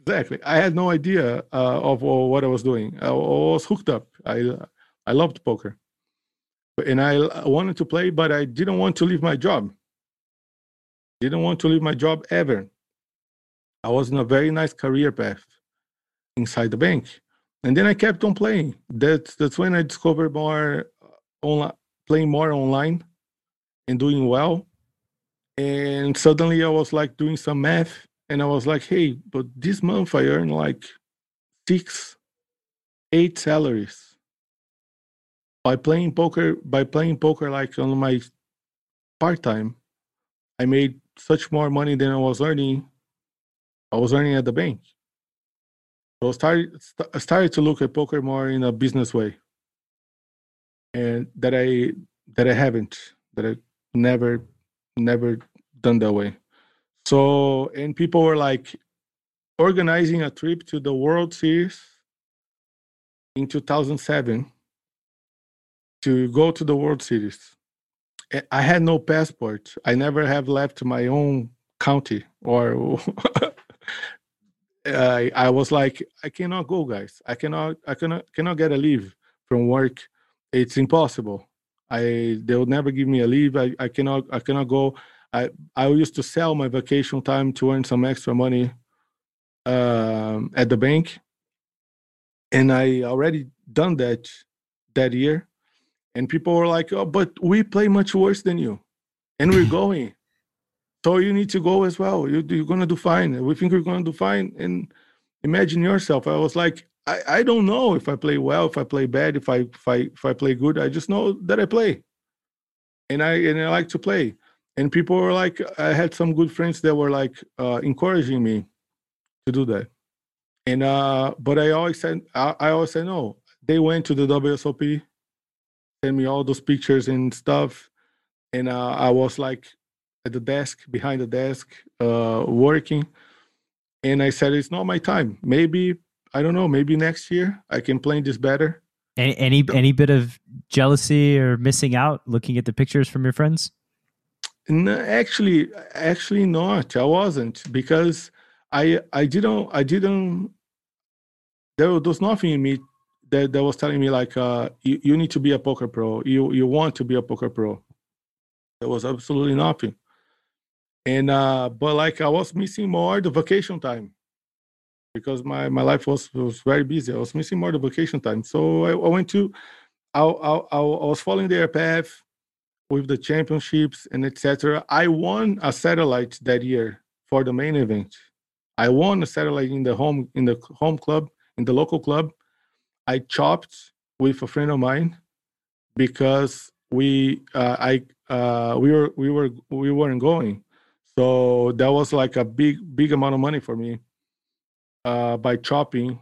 Exactly. I had no idea uh, of what I was doing. I, was hooked up. I I loved poker, and I wanted to play, but I didn't want to leave my job. Didn't want to leave my job ever. I was in a very nice career path inside the bank, and then I kept on playing. That's that's when I discovered more uh, online, playing more online, and doing well. And suddenly I was like doing some math and I was like, hey, but this month I earned like six, eight salaries by playing poker. By playing poker, like on my part time, I made such more money than I was earning. I was earning at the bank. So I started, started to look at poker more in a business way, and that I that I haven't, that I never, never done that way. So, and people were like organizing a trip to the World Series in 2007 to go to the World Series. I had no passport. I never have left my own county or I, I was like, I cannot go, guys. I cannot, I cannot, cannot get a leave from work. It's impossible. I they will never give me a leave. I, I cannot, I cannot go. I I used to sell my vacation time to earn some extra money um, at the bank, and I already done that that year, and people were like, "Oh, but we play much worse than you, and we're going." So you need to go as well. You, you're gonna do fine. We think you're gonna do fine. And imagine yourself. I was like, I, I don't know if I play well, if I play bad, if I if I if I play good. I just know that I play, and I and I like to play. And people were like, I had some good friends that were like uh, encouraging me to do that. And uh, but I always said I, I always said no. They went to the WSOP, sent me all those pictures and stuff, and uh, I was like at the desk behind the desk uh, working. And i said it's not my time. Maybe i don't know maybe next year i can play this better. Any any, any bit of jealousy or missing out looking at the pictures from your friends? No, actually actually not. I wasn't because i i didn't i didn't there was nothing in me that, that was telling me like uh you, you need to be a poker pro. You you want to be a poker pro. There was absolutely nothing. And uh but like i was missing more the vacation time because my my life was was very busy. I was missing more the vacation time. So i, I went to I, I, I was following their path with the championships and etc i won a satellite that year for the main event. I won a satellite in the home in the home club in the local club i chopped with a friend of mine because we uh, i uh, we were we were we weren't going. So that was like a big, big amount of money for me uh, by chopping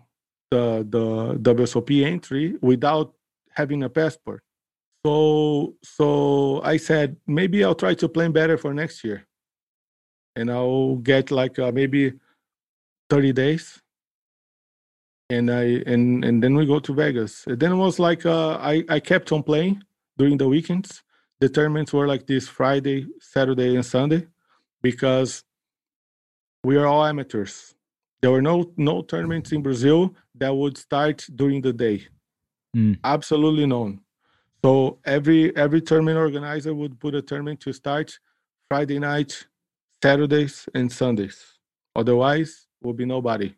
the the WSOP entry without having a passport. So so I said maybe I'll try to plan better for next year, and I'll get like uh, maybe thirty days, and I and and then we go to Vegas. And then it was like uh, I I kept on playing during the weekends. The tournaments were like this Friday, Saturday, and Sunday because we are all amateurs. There were no no tournaments in Brazil that would start during the day. Mm. Absolutely none. So every every tournament organizer would put a tournament to start Friday night, Saturdays, and Sundays. Otherwise, will be nobody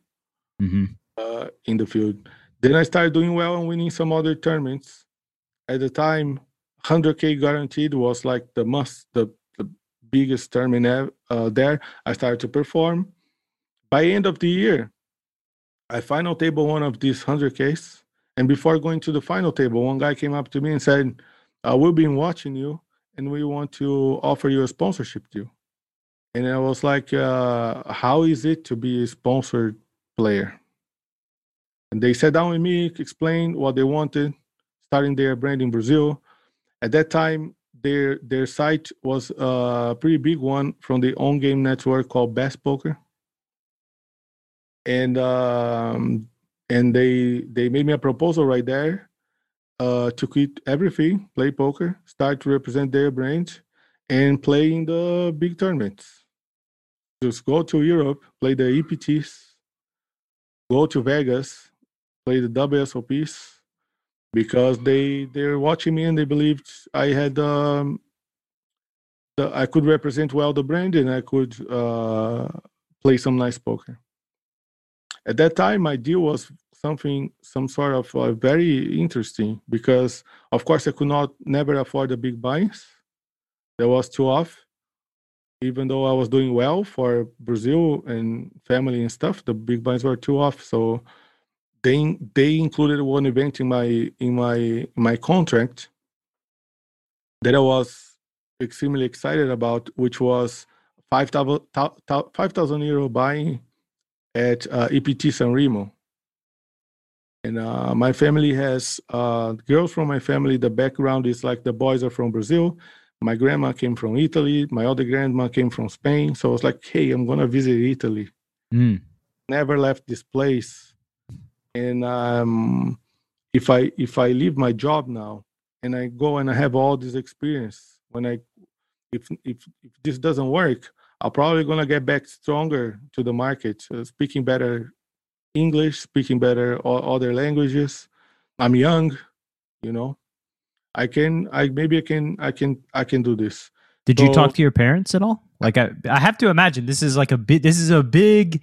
mm-hmm. Uh, in the field. Then I started doing well and winning some other tournaments. At the time, 100k guaranteed was like the must, the biggest tournament uh, there. I started to perform. By end of the year, I final table one of these 100Ks. And before going to the final table, one guy came up to me and said, uh, We've been watching you and we want to offer you a sponsorship deal. And I was like, uh, How is it to be a sponsored player? And they sat down with me, explained what they wanted, starting their brand in Brazil. At that time, their their site was a pretty big one from the Ongame network called Best Poker, and um, and they they made me a proposal right there uh, to quit everything, play poker, start to represent their brand, and play in the big tournaments. Just go to Europe, play the EPTs, go to Vegas, play the WSOPs, because they they're watching me and they believed I had um, the, I could represent well the brand and I could uh, play some nice poker. At that time, my deal was something some sort of uh, very interesting because of course I could not never afford the big buys. That was too off. Even though I was doing well for Brazil and family and stuff, the big buys were too off. So they they included one event in my in my my contract that I was extremely excited about, which was 5,000 euro buy-in at uh, EPT San Remo. And uh, my family has uh, girls from my family. The background is like the boys are from Brazil. My grandma came from Italy. My other grandma came from Spain. So I was like, hey, I'm going to visit Italy. Mm. Never left this place and um, if i if i leave my job now and i go and i have all this experience when i if if, if this doesn't work i'm probably going to get back stronger to the market uh, speaking better english speaking better all other languages. I'm young you know. I can i maybe i can i can i can do this. Did so, you talk to your parents at all? Like I, I have to imagine this is like a bit this is a big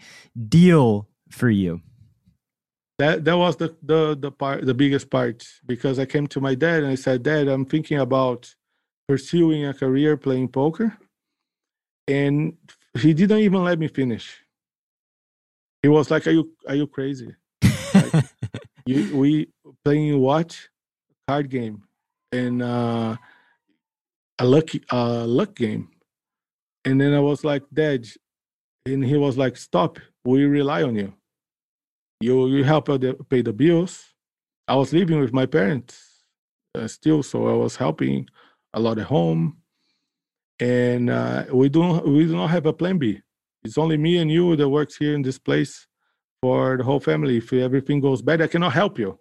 deal for you that that was the the the part the biggest part because I came to my dad and I said, Dad, I'm thinking about pursuing a career playing poker, and he didn't even let me finish. He was like, "Are you are you crazy? Like, you, we playing what card game and uh, a lucky uh, luck game?" And then I was like, "Dad," and he was like, "Stop. We rely on you." You you help pay the bills. I was living with my parents uh, still, so I was helping a lot at home, and uh, we don't we do not have a plan B. It's only me and you that works here in this place for the whole family. If everything goes bad, I cannot help you.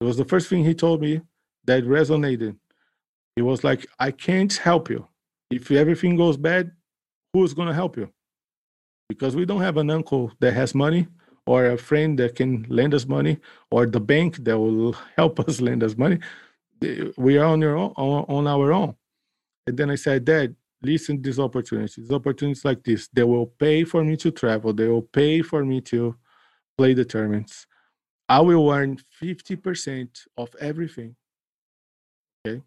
It was the first thing he told me that resonated. He was like, I can't help you. If everything goes bad, who's going to help you? Because we don't have an uncle that has money or a friend that can lend us money or the bank that will help us lend us money we are on, your own, on our own. And then i said dad listen these opportunities These opportunities like this. They will pay for me to travel. They will pay for me to play the tournaments. I will earn 50% of everything. Okay.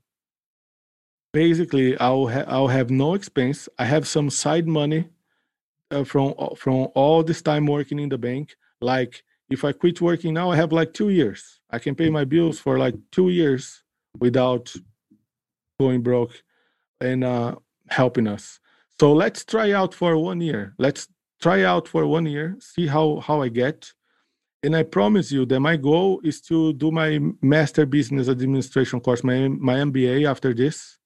Basically i'll, ha- I'll have no expense. I have some side money uh, from from all this time working in the bank like if I quit working now, I have like two years. I can pay my bills for like two years without going broke and uh, helping us. So let's try out for one year. Let's try out for one year, see how how I get. And I promise you that my goal is to do my master business administration course, my my MBA after this,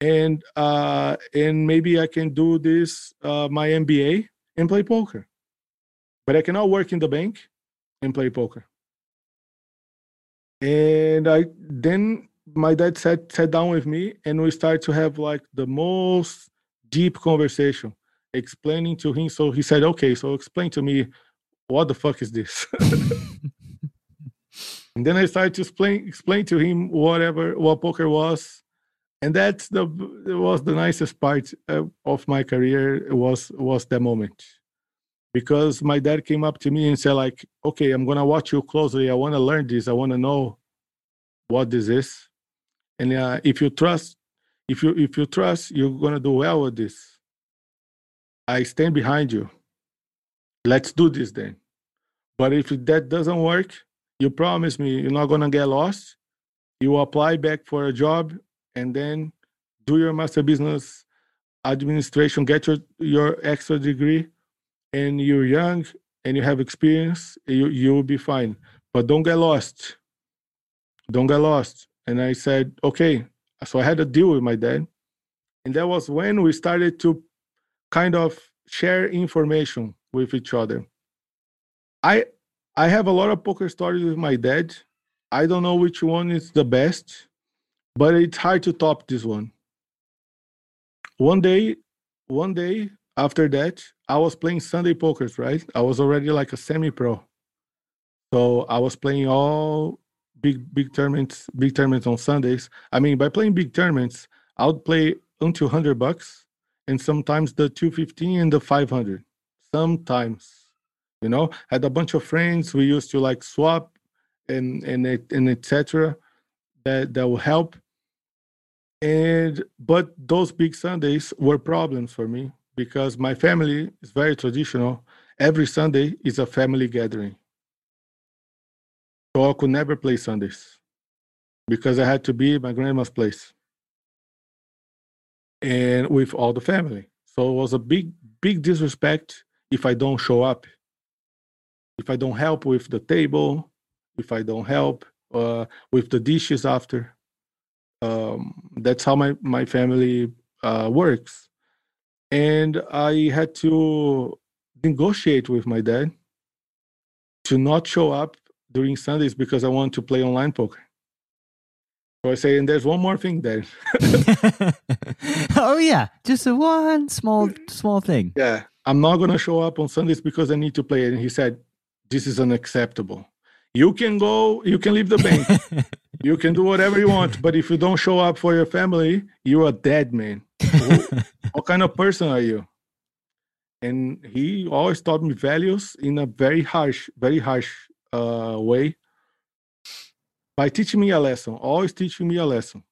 and uh, and maybe I can do this uh, my MBA and play poker but I cannot work in the bank and play poker. And I then my dad sat sat down with me and we started to have like the most deep conversation, explaining to him. So he said, "Okay, so explain to me what the fuck is this." and then I started to explain explain to him whatever what poker was, and that's the was the nicest part uh, of my career was was that moment because my dad came up to me and said like okay i'm gonna watch you closely. I want to learn this. I want to know what this is. And uh, if you trust if you if you trust you're gonna do well with this. I stand behind you. Let's do this then. But if that doesn't work you promise me you're not gonna get lost. You apply back for a job and then do your master business administration get your your extra degree and you're young and you have experience, you you will be fine. But don't get lost. Don't get lost. And I said, okay. So I had a deal with my dad. And that was when we started to kind of share information with each other. I I have a lot of poker stories with my dad. I don't know which one is the best, but it's hard to top this one. One day, one day after that, I was playing Sunday pokers, right? I was already like a semi-pro. So I was playing all big big tournaments, big tournaments on Sundays. I mean, by playing big tournaments, I would play until 100 bucks and sometimes the 215 and the 500. Sometimes, you know, had a bunch of friends. We used to like swap and and and etc. That that will help. And but those big Sundays were problems for me because my family is very traditional. Every Sunday is a family gathering. So I could never play Sundays because I had to be at my grandma's place and with all the family. So it was a big, big disrespect if I don't show up, if I don't help with the table, if I don't help uh, with the dishes after. Um, that's how my, my family uh, works and I had to negotiate with my dad to not show up during Sundays because I want to play online poker. So I say, and there's one more thing, Dad. oh yeah, just a one small small thing. Yeah, I'm not gonna show up on Sundays because I need to play. And he said, "This is unacceptable. You can go, you can leave the bank, you can do whatever you want, but if you don't show up for your family, you're a dead man." what kind of person are you? And he always taught me values in a very harsh, very harsh uh, way by teaching me a lesson, always teaching me a lesson.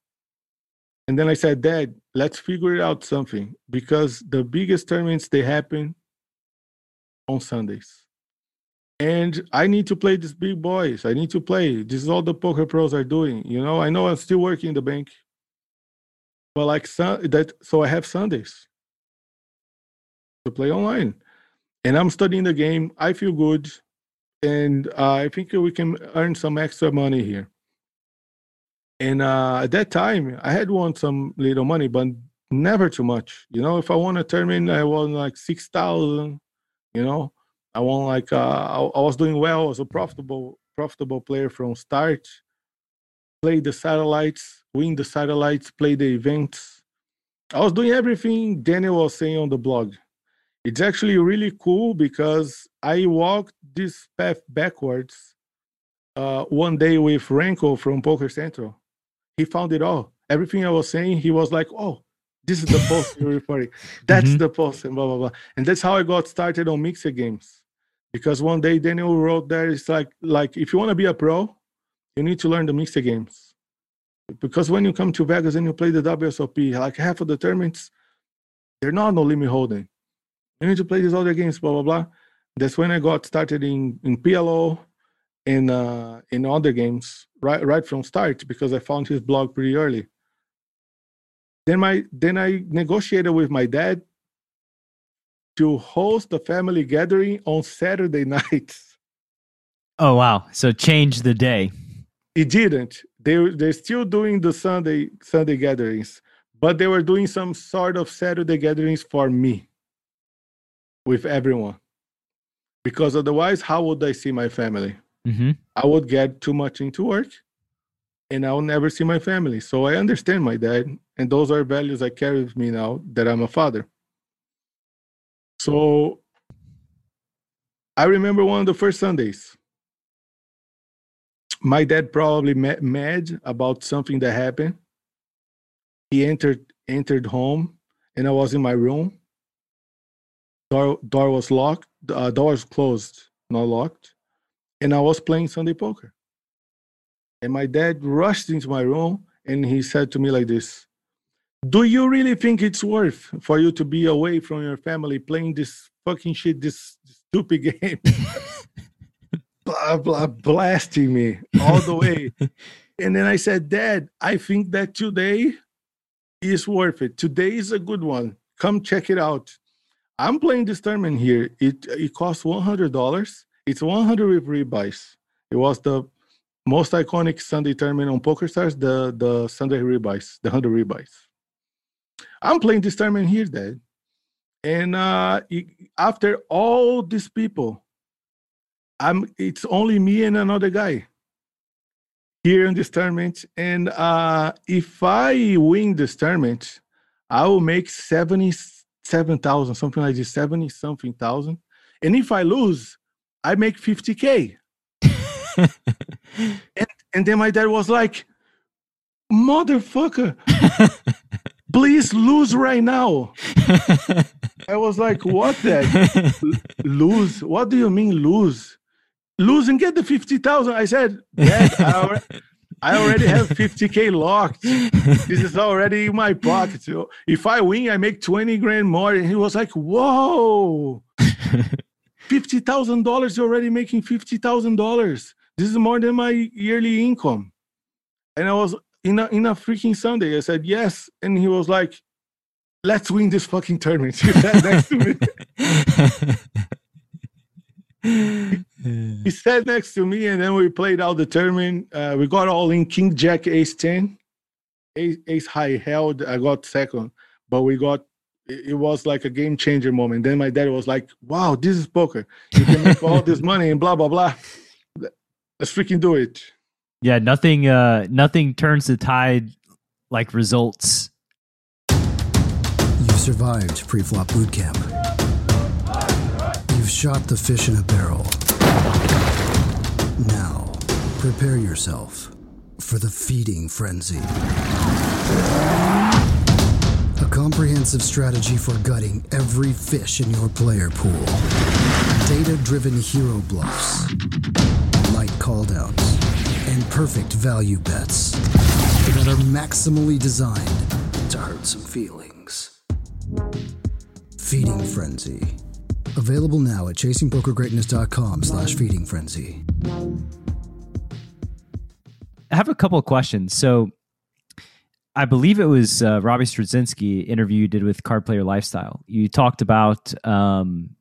And then I said, Dad, let's figure out something because the biggest tournaments they happen on Sundays. And I need to play these big boys. I need to play. This is all the poker pros are doing. You know, I know I'm still working in the bank. But like that so I have Sundays to play online. And I'm studying the game. I feel good. And uh, I think we can earn some extra money here. And uh, at that time, I had won some little money, but never too much. You know, if I won a tournament, I won like 6,000, you know. I won like, uh, I, I was doing well as a profitable, profitable player from start. Play the satellites, win the satellites, play the events. I was doing everything Daniel was saying on the blog. It's actually really cool because I walked this path backwards uh, one day with Renko from Poker Central he found it all. Everything I was saying, he was like, "Oh, this is the post you're referring. That's mm-hmm. the post," and blah blah blah. And that's how I got started on mixed games, because one day Daniel wrote there, it's like like if you want to be a pro, you need to learn the mixed games, because when you come to Vegas and you play the WSOP, like half of the tournaments, they're not no limit hold'em. You need to play these other games, blah blah blah. That's when I got started in in PLO, in uh, in other games right right from start because I found his blog pretty early. Then my then I negotiated with my dad to host a family gathering on Saturday nights. Oh wow! So change the day. It didn't. They they're still doing the Sunday Sunday gatherings, but they were doing some sort of Saturday gatherings for me with everyone. Because otherwise, how would I see my family? mm-hmm. I would get too much into work and I'll never see my family. So I understand my dad, and those are values I carry with me now that I'm a father. So I remember one of the first Sundays. My dad probably mad about something that happened. He entered entered home, and I was in my room. Door door was locked. Uh, door was closed, not locked and I was playing Sunday poker. And my dad rushed into my room and he said to me like this Do you really think it's worth for you to be away from your family playing this fucking shit, this stupid game? blah, blah, blasting me all the way. and then I said, Dad, I think that today is worth it. Today is a good one. Come check it out. I'm playing this tournament here. It it costs one hundred dollars it's 100 with rebuys. It was the most iconic Sunday tournament on PokerStars, the the Sunday rebuys, the 100 rebuys. I'm playing this tournament here, Dad. And uh, after all these people, I'm it's only me and another guy here in this tournament. And uh, if I win this tournament, I will make 77,000, something like this, 70 something thousand. And if I lose, I make 50K. and, and then my dad was like, motherfucker, please lose right now. I was like, what dad? lose? What do you mean lose? Lose and get the 50,000. I said, Dad, I already, I already have 50K locked. This is already in my pocket. So if I win, I make 20 grand more. And he was like, whoa fifty thousand dollars. You're already making fifty thousand dollars. This is more than my yearly income. And I was in a in a freaking Sunday. I said yes, and he was like, "Let's win this fucking tournament." He sat next to me. he sat next to me, and then we played out the tournament. Uh, we got all in King Jack Ace Ten, Ace, Ace High held. I got second, but we got it was like a game changer moment. Then my dad was like, "Wow, this is poker. You can make all this money and blah blah blah. Let's freaking do it." Yeah, nothing. Uh, nothing turns the tide like results. You've survived pre-flop boot camp. You've shot the fish in a barrel. Now, prepare yourself for the feeding frenzy A comprehensive strategy for gutting every fish in your player pool. Data driven hero bluffs. Called outs and perfect value bets that are maximally designed to hurt some feelings. Feeding Frenzy. Available now at chasingpokergreatness.com slash feeding frenzy. I have a couple of questions. So I believe it was uh, Robbie Strazynski interview you did with Card Player Lifestyle. You talked about um,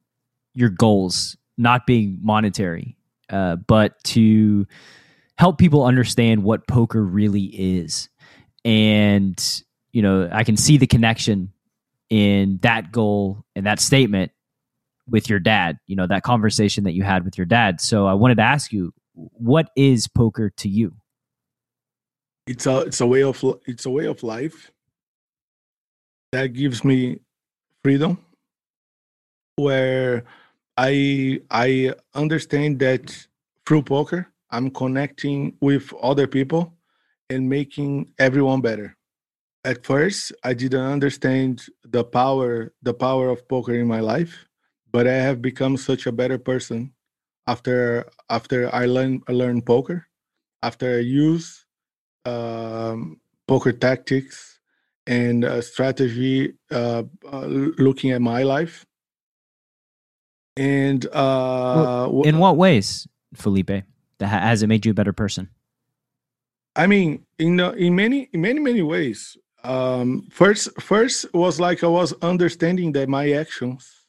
your goals not being monetary, uh, but to help people understand what poker really is. And, you know, I can see the connection in that goal and that statement with your dad, you know, that conversation that you had with your dad. So I wanted to ask you, what is poker to you? It's a it's a way of it's a way of life that gives me freedom where I I understand that through poker I'm connecting with other people and making everyone better. At first, I didn't understand the power the power of poker in my life, but I have become such a better person after after I learned I learned poker, after I use um, poker tactics and uh, strategy uh, uh, looking at my life. And uh, well, in what ways, Felipe? that has it made you a better person? I mean, in uh, in many in many many ways. Um, first, first was like I was understanding that my actions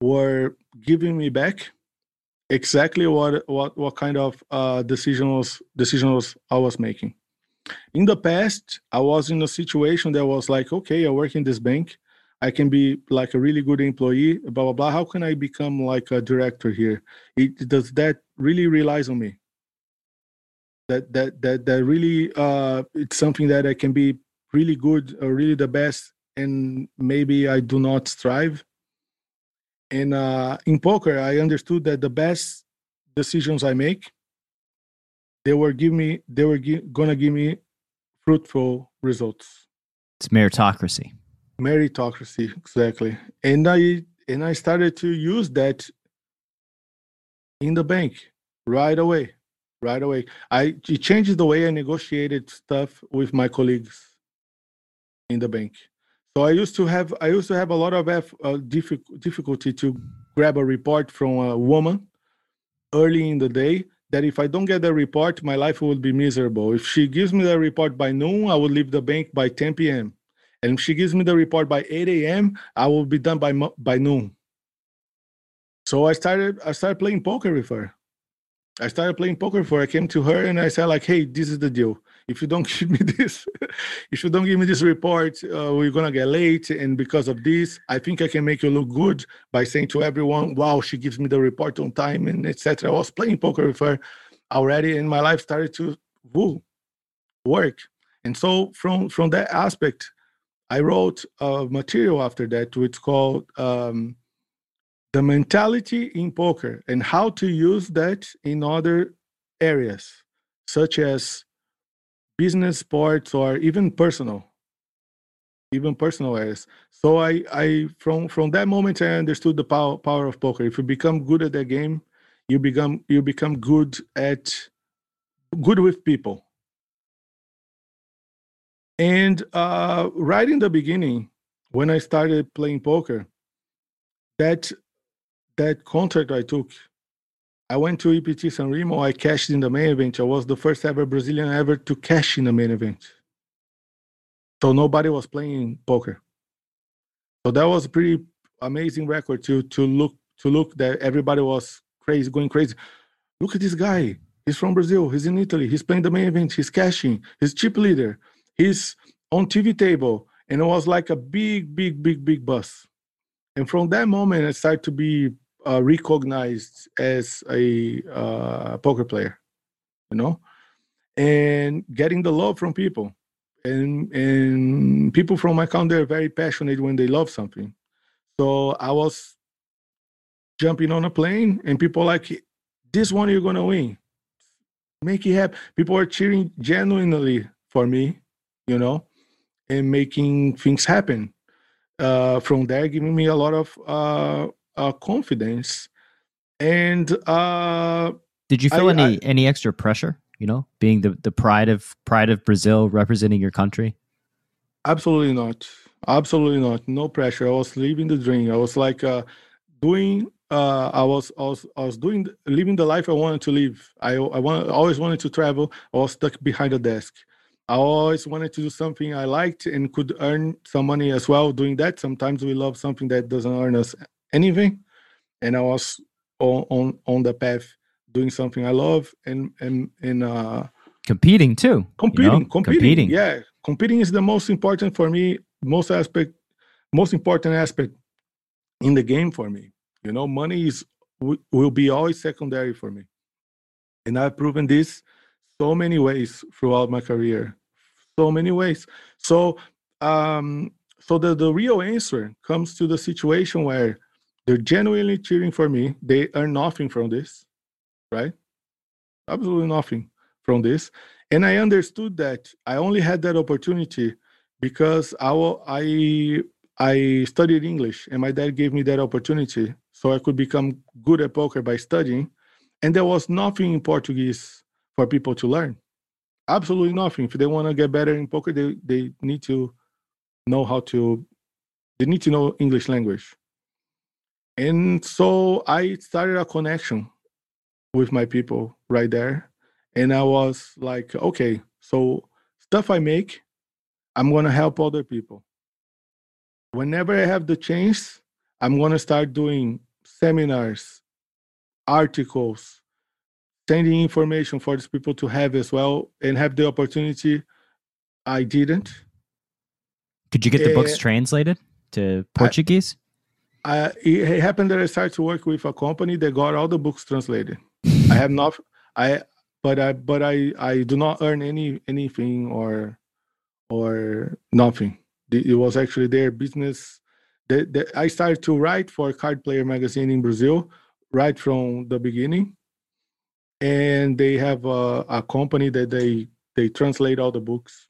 were giving me back exactly what what what kind of uh, decision was decision was I was making. In the past, I was in a situation that was like, okay, I work in this bank. I can be like a really good employee, blah blah blah. How can I become like a director here? It does that really relies on me. That that that that really uh, it's something that I can be really good or really the best, and maybe I do not strive. And uh, in poker, I understood that the best decisions I make, they were give me they were gonna give me fruitful results. It's meritocracy meritocracy exactly. And i and i started to use that in the bank right away right away. I it changed the way i negotiated stuff with my colleagues in the bank. So i used to have i used to have a lot of F, uh, difficulty to grab a report from a woman early in the day that if i don't get the report my life will be miserable. If she gives me the report by noon i will leave the bank by 10 p.m and if she gives me the report by 8 a.m., I will be done by by noon. So I started I started playing poker with her. I started playing poker for her. I came to her and I said like, "Hey, this is the deal. If you don't give me this, if you don't give me this report, uh, we're gonna get late. And because of this, I think I can make you look good by saying to everyone, "Wow, she gives me the report on time and etc." I was playing poker with her already, and my life started to woo, work. And so from from that aspect, I wrote a material after that, which called um, "The Mentality in Poker" and how to use that in other areas, such as business, sports, or even personal, even personal areas. So I, I from from that moment, I understood the power power of poker. If you become good at the game, you become you become good at good with people and uh, right in the beginning, when I started playing poker, that that contract I took, I went to EPT San Remo. I cashed in the main event. I was the first ever Brazilian ever to cash in the main event. So nobody was playing poker. So that was a pretty amazing record to to look to look that everybody was crazy, going crazy. Look at this guy. He's from Brazil. He's in Italy. He's playing the main event. He's cashing. He's chip leader he's on TV table, and it was like a big, big, big, big buzz. And from that moment, I started to be uh, recognized as a uh, poker player, you know, and getting the love from people. And and people from my country are very passionate when they love something. So I was jumping on a plane, and people like, "This one you're gonna win." Make it happen. People are cheering genuinely for me, you know, and making things happen. Uh, from there, giving me a lot of uh, uh, confidence. And uh, Did you feel I- any I- any extra pressure? You know, being the the pride of pride of Brazil, representing your country. Absolutely not. Absolutely not. No pressure. I was living the dream. I was like uh, doing. Uh, I was, I was, I was doing, living the life I wanted to live. I, I want, I always wanted to travel. I was stuck behind a desk. I always wanted to do something I liked and could earn some money as well doing that. Sometimes we love something that doesn't earn us anything, and I was on on, on the path doing something I love and and and uh, Competing too. you know? competing, competing, Yeah, competing is the most important for me. Most aspect, most important aspect in the game for me. You know, money is will be always secondary for me, and I've proven this so many ways throughout my career. So many ways. So, um, so the the real answer comes to the situation where they're genuinely cheering for me. They earn nothing from this, right? Absolutely nothing from this and I understood that I only had that opportunity because I I I studied English, and my dad gave me that opportunity so I could become good at poker by studying. And there was nothing in Portuguese for people to learn. Absolutely nothing. If they want to get better in poker, they they need to know how to. They need to know English language. And so I started a connection with my people right there and I was like, okay, so stuff I make, I'm gonna help other people. Whenever I have the chance, I'm gonna start doing seminars, articles, sending information for these people to have as well and have the opportunity. I didn't. Could you get the books Eh, translated to Portuguese? I, it happened that I started to work with a company that got all the books translated. I have not. I but I but I I do not earn any anything or or nothing. It was actually their business. The, the, I started to write for Card Player magazine in Brazil right from the beginning, and they have a, a company that they they translate all the books,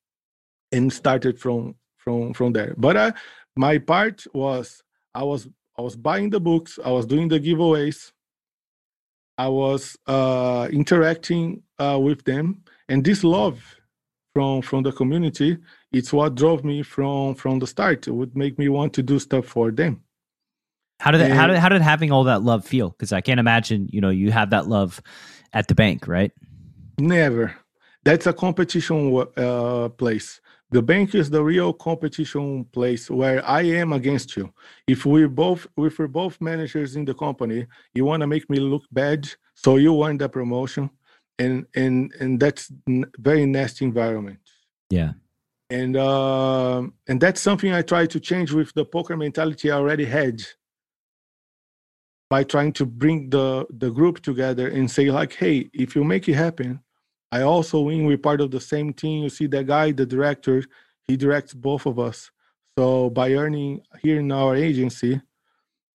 and started from from from there. But I, my part was I was I was buying the books, I was doing the giveaways, I was uh, interacting uh, with them, and this love from from the community, it's what drove me from from the start. It would make me want to do stuff for them. How did it, how did how did having all that love feel? Because I can't imagine you know you have that love at the bank, right? Never. That's a competition uh, place. The bank is the real competition place where I am against you. If we're both, if we're both managers in the company, you want to make me look bad, so you want the promotion, and and and that's n- very nasty environment. Yeah. And um and that's something I try to change with the poker mentality I already had by trying to bring the the group together and say like, hey, if you make it happen, I also win. We're part of the same team. You see that guy, the director, he directs both of us. So by earning here in our agency,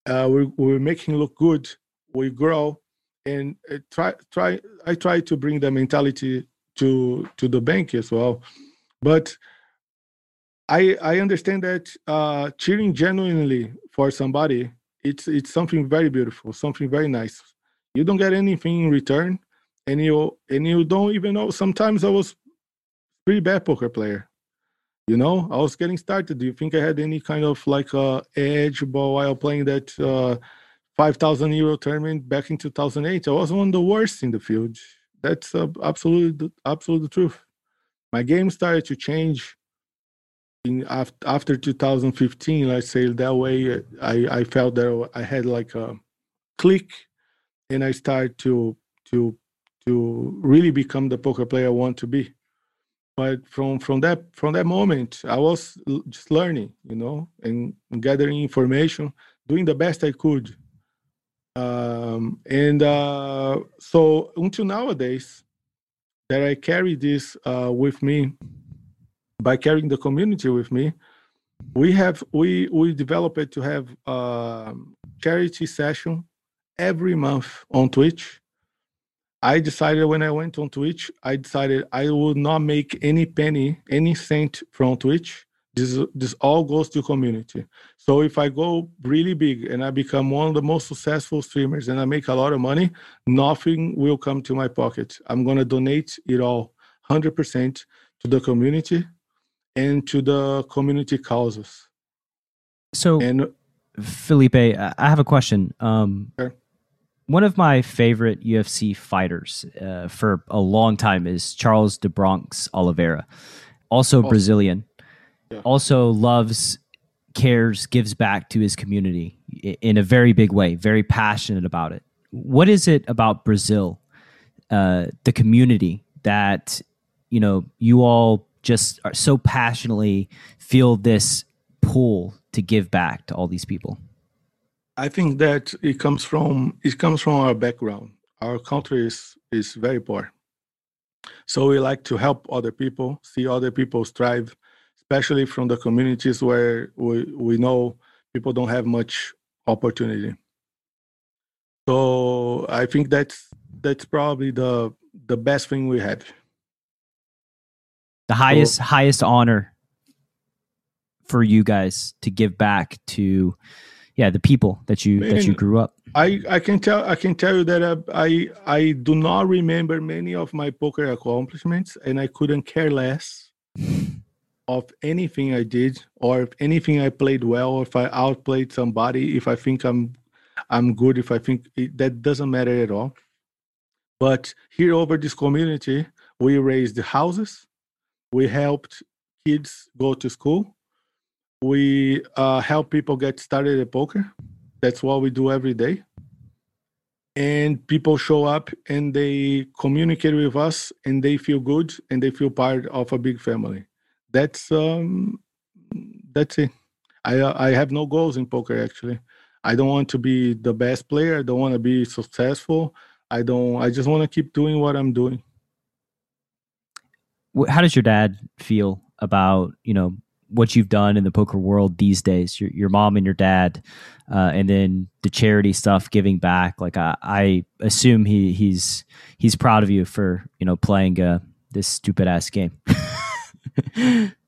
uh, we're, we're making look good. We grow, and uh, try try. I try to bring the mentality to to the bank as well, but I I understand that uh, cheering genuinely for somebody it's it's something very beautiful, something very nice. You don't get anything in return, and you and you don't even know. Sometimes I was pretty bad poker player. You know, I was getting started. Do you think I had any kind of like uh, edge while playing that uh, five thousand euro tournament back in two thousand eight? I was one of the worst in the field. That's uh, absolutely absolute truth. My game started to change after, after 2015 let's say that way. I i felt that i had like a click and i started to to to really become the poker player i want to be. But from from that from that moment i was just learning you know and gathering information doing the best i could. Um and uh so until nowadays that i carry this uh with me by carrying the community with me we have we we developed to have a charity session every month on twitch i decided when i went on twitch i decided i would not make any penny any cent from twitch This this all goes to community. So if I go really big and I become one of the most successful streamers and I make a lot of money, nothing will come to my pocket. I'm gonna donate it all, hundred percent, to the community and to the community causes. So, and Felipe, I have a question. Um, sure. One of my favorite UFC fighters uh, for a long time is Charles do Bronx Oliveira, also oh. Brazilian. Yeah. Also loves, cares, gives back to his community in a very big way. Very passionate about it. What is it about Brazil, uh, the community that you know you all just are so passionately feel this pull to give back to all these people? I think that it comes from it comes from our background. Our country is is very poor, so we like to help other people, see other people strive, especially from the communities where we we know people don't have much opportunity. So I think that's that's probably the the best thing we have. The highest so, highest honor for you guys to give back to yeah the people that you Man, that you grew up. I i can tell i can tell you that uh, i i do not remember many of my poker accomplishments and i couldn't care less of anything i did or if anything i played well or if i outplayed somebody if i think i'm i'm good if i think it, that doesn't matter at all. But here over this community we raised houses we helped kids go to school we uh, help people get started at poker. That's what we do every day. And people show up and they communicate with us and they feel good and they feel part of a big family. That's um, that's it. I I have no goals in poker actually. I don't want to be the best player. I don't want to be successful. I don't. I just want to keep doing what I'm doing. How does your dad feel about you know what you've done in the poker world these days? Your, your mom and your dad uh, and then the charity stuff giving back. Like I, I assume he he's he's proud of you for you know playing uh, this stupid ass game.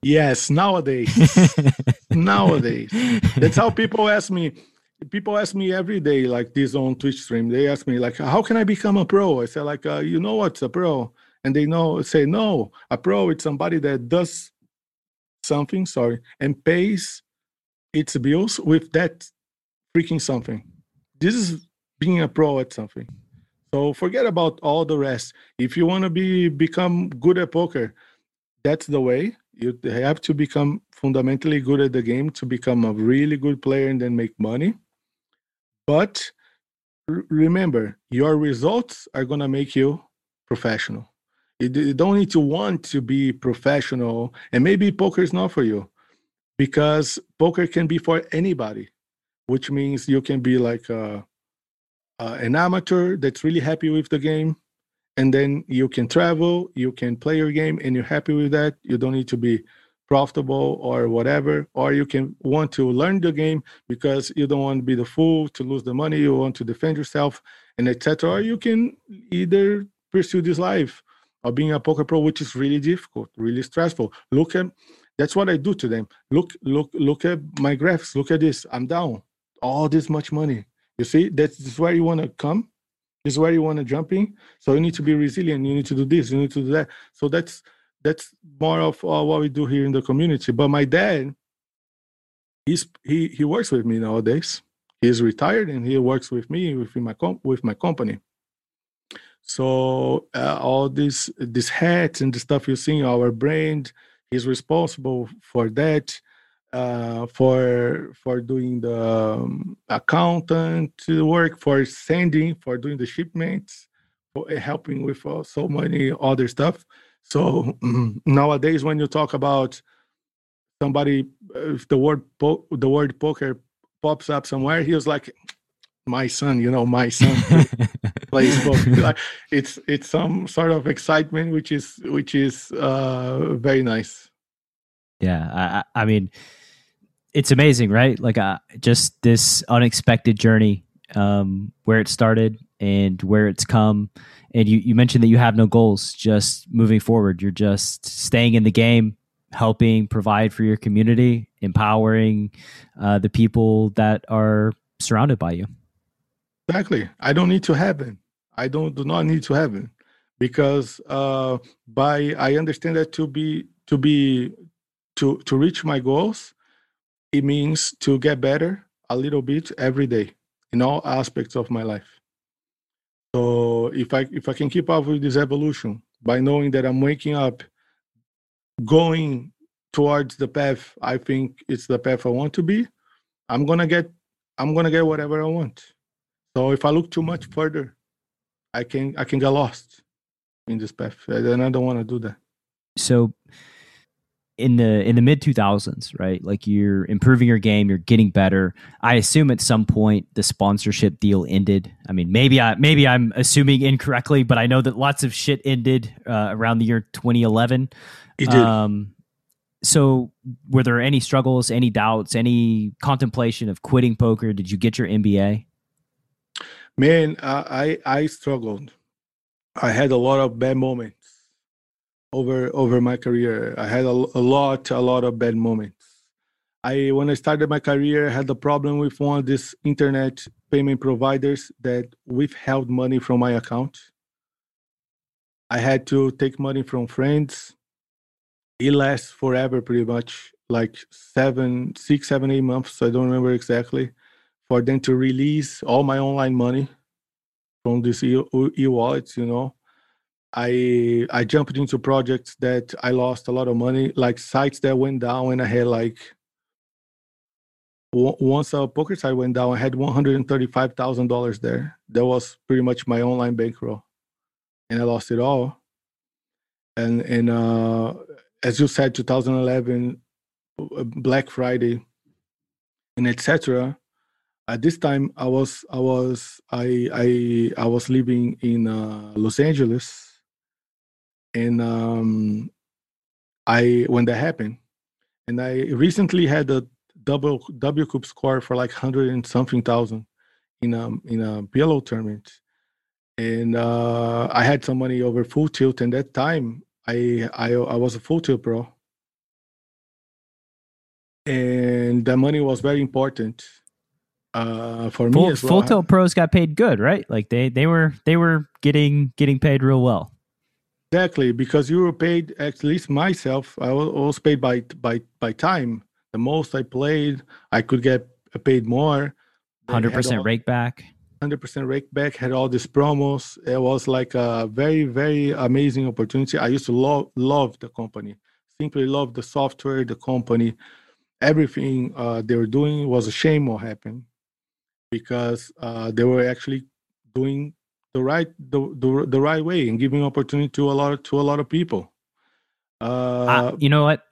Yes nowadays. Nowadays. That's how people ask me people ask me every day like this on twitch stream. They ask me like how can i become a pro? I say like uh, you know what's a pro and they know say no a pro it's somebody that does something, sorry, and pays its bills with that freaking something. This is being a pro at something. So forget about all the rest. If you want to be become good at poker, that's the way. You have to become fundamentally good at the game to become a really good player and then make money. But remember, your results are going to make you professional. You, don't need to want to be professional, and maybe poker is not for you, because poker can be for anybody, which means you can be like a, uh, an amateur that's really happy with the game, and then you can travel, you can play your game, and you're happy with that. You don't need to be profitable or whatever or you can want to learn the game because you don't want to be the fool to lose the money you want to defend yourself and etc or you can either pursue this life of being a poker pro, which is really difficult, really stressful. Look at that's what I do to them. Look, look, look at my graphs. Look at this. I'm down. All this much money. You see, that's where you want to come. This is where you want to jump in. So you need to be resilient. You need to do this. You need to do that. So that's that's more of uh, what we do here in the community. But my dad, he's he he works with me nowadays. He's retired and he works with me with my com- with my company. So uh, all this this hats and the stuff you see, our brand, is responsible for that, uh, for for doing the um, accountant work, for sending, for doing the shipments, for helping with uh, so many other stuff. So nowadays, when you talk about somebody, if the word po- the word poker pops up somewhere, he was like, "My son," you know, my son. plays both. it's it's some sort of excitement, which is which is uh, very nice. Yeah, I, I mean, it's amazing, right? Like uh, just this unexpected journey, um, where it started and where it's come. And you, you mentioned that you have no goals, just moving forward. You're just staying in the game, helping provide for your community, empowering uh, the people that are surrounded by you. Exactly. I don't need to heaven. I don't do not need to heaven because uh, by I understand that to be to be to to reach my goals, it means to get better a little bit every day in all aspects of my life. So if I if I can keep up with this evolution by knowing that I'm waking up, going towards the path I think it's the path I want to be, I'm gonna get I'm gonna get whatever I want. So if I look too much further, I can I can get lost in this path, and I don't want to do that. So in the in the mid 2000s right like you're improving your game you're getting better. I assume at some point the sponsorship deal ended. I mean maybe i maybe i'm assuming incorrectly but i know that lots of shit ended uh, around the year 2011 it did. Um, so were there any struggles any doubts any contemplation of quitting poker? Did you get your mba man i i struggled i had a lot of bad moments over over my career. I had a, a lot a lot of bad moments. I when I started my career, I had a problem with one of these internet payment providers that withheld money from my account. I had to take money from friends. It lasts forever, pretty much, like seven, six, seven, eight months. I don't remember exactly. For them to release all my online money from this e wallets, you know I I jumped into projects that I lost a lot of money, like sites that went down, and I had like once a poker site went down, I had one hundred and thirty-five thousand dollars there. That was pretty much my online bankroll, and I lost it all. And and uh, as you said, 2011, uh, Black Friday, and etc. At this time, I was I was I I I was living in uh, Los Angeles. And um, I when that happened, and I recently had a double W Cup score for like hundred and something thousand in a in a PLO tournament, and uh, I had some money over full tilt. And that time, I I I was a full tilt pro, and the money was very important uh, for full, me as well. Full tilt pros got paid good, right? Like they they were they were getting getting paid real well. Exactly, because you were paid. At least myself, I was paid by by by time. The most I played, I could get paid more. Hundred percent rake back. Hundred percent rake back. Had all these promos. It was like a very very amazing opportunity. I used to love love the company. Simply love the software, the company, everything uh, they were doing was a shame what happened because uh, they were actually doing the right the, the, the right way and giving opportunity to a lot of, to a lot of people. Uh, you know what?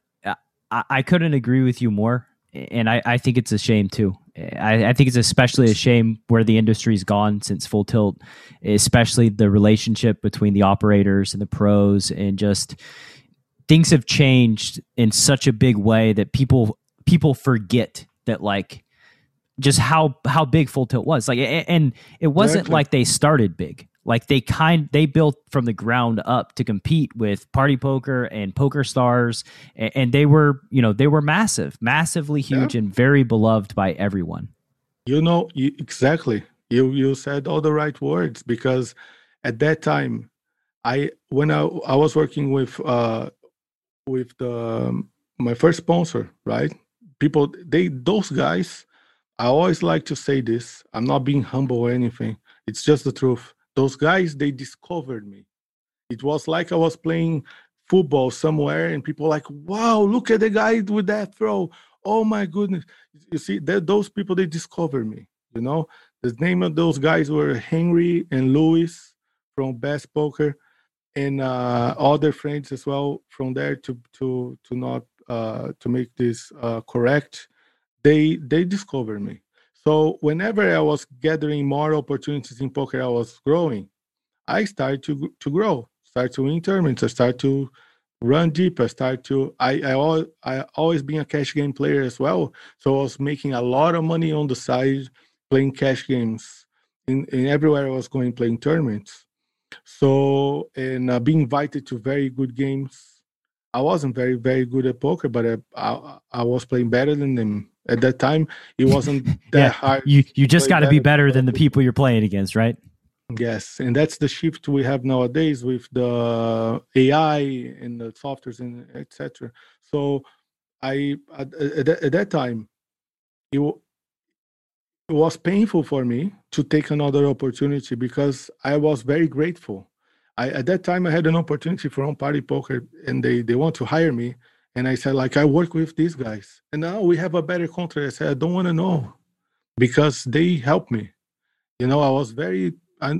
I, I couldn't agree with you more, and I, I think it's a shame too. I, I think it's especially a shame where the industry's gone since Full Tilt, especially the relationship between the operators and the pros, and just things have changed in such a big way that people people forget that like just how how big Full Tilt was. Like, and it wasn't exactly. like they started big. Like they kind they built from the ground up to compete with Party Poker and Poker Stars, and, they were you know they were massive, massively huge, yeah. and very beloved by everyone. You know you, exactly. You you said all the right words because at that time, I when I I was working with uh with the my first sponsor, right? People they those guys I always like to say this. I'm not being humble or anything. It's just the truth. Those guys, they discovered me. It was like I was playing football somewhere and people like, wow, look at the guy with that throw. Oh my goodness. You see, those people, they discovered me. You know, the name of those guys were Henry and Louis from Best Poker and uh, other friends as well from there to to to not uh, to make this uh, correct they they discovered me. So whenever I was gathering more opportunities in poker, I was growing. I started to to grow, start to win tournaments, I start to run deep. I start to I I always I always been a cash game player as well. So I was making a lot of money on the side playing cash games in, in everywhere I was going playing tournaments. So and uh, being invited to very good games I wasn't very very good at poker, but I I, I was playing better than them at that time. It wasn't that Yeah, hard. You you just got to be better than the people you're playing against, right? Yes, and that's the shift we have nowadays with the AI and the softwares and etc. So, I at, at, that- time, it, it was painful for me to take another opportunity because I was very grateful. I at that time I had an opportunity from Party Poker, and they they want to hire me, and I said like I work with these guys, and now we have a better contract. I said I don't want to know because they helped me. You know, I was very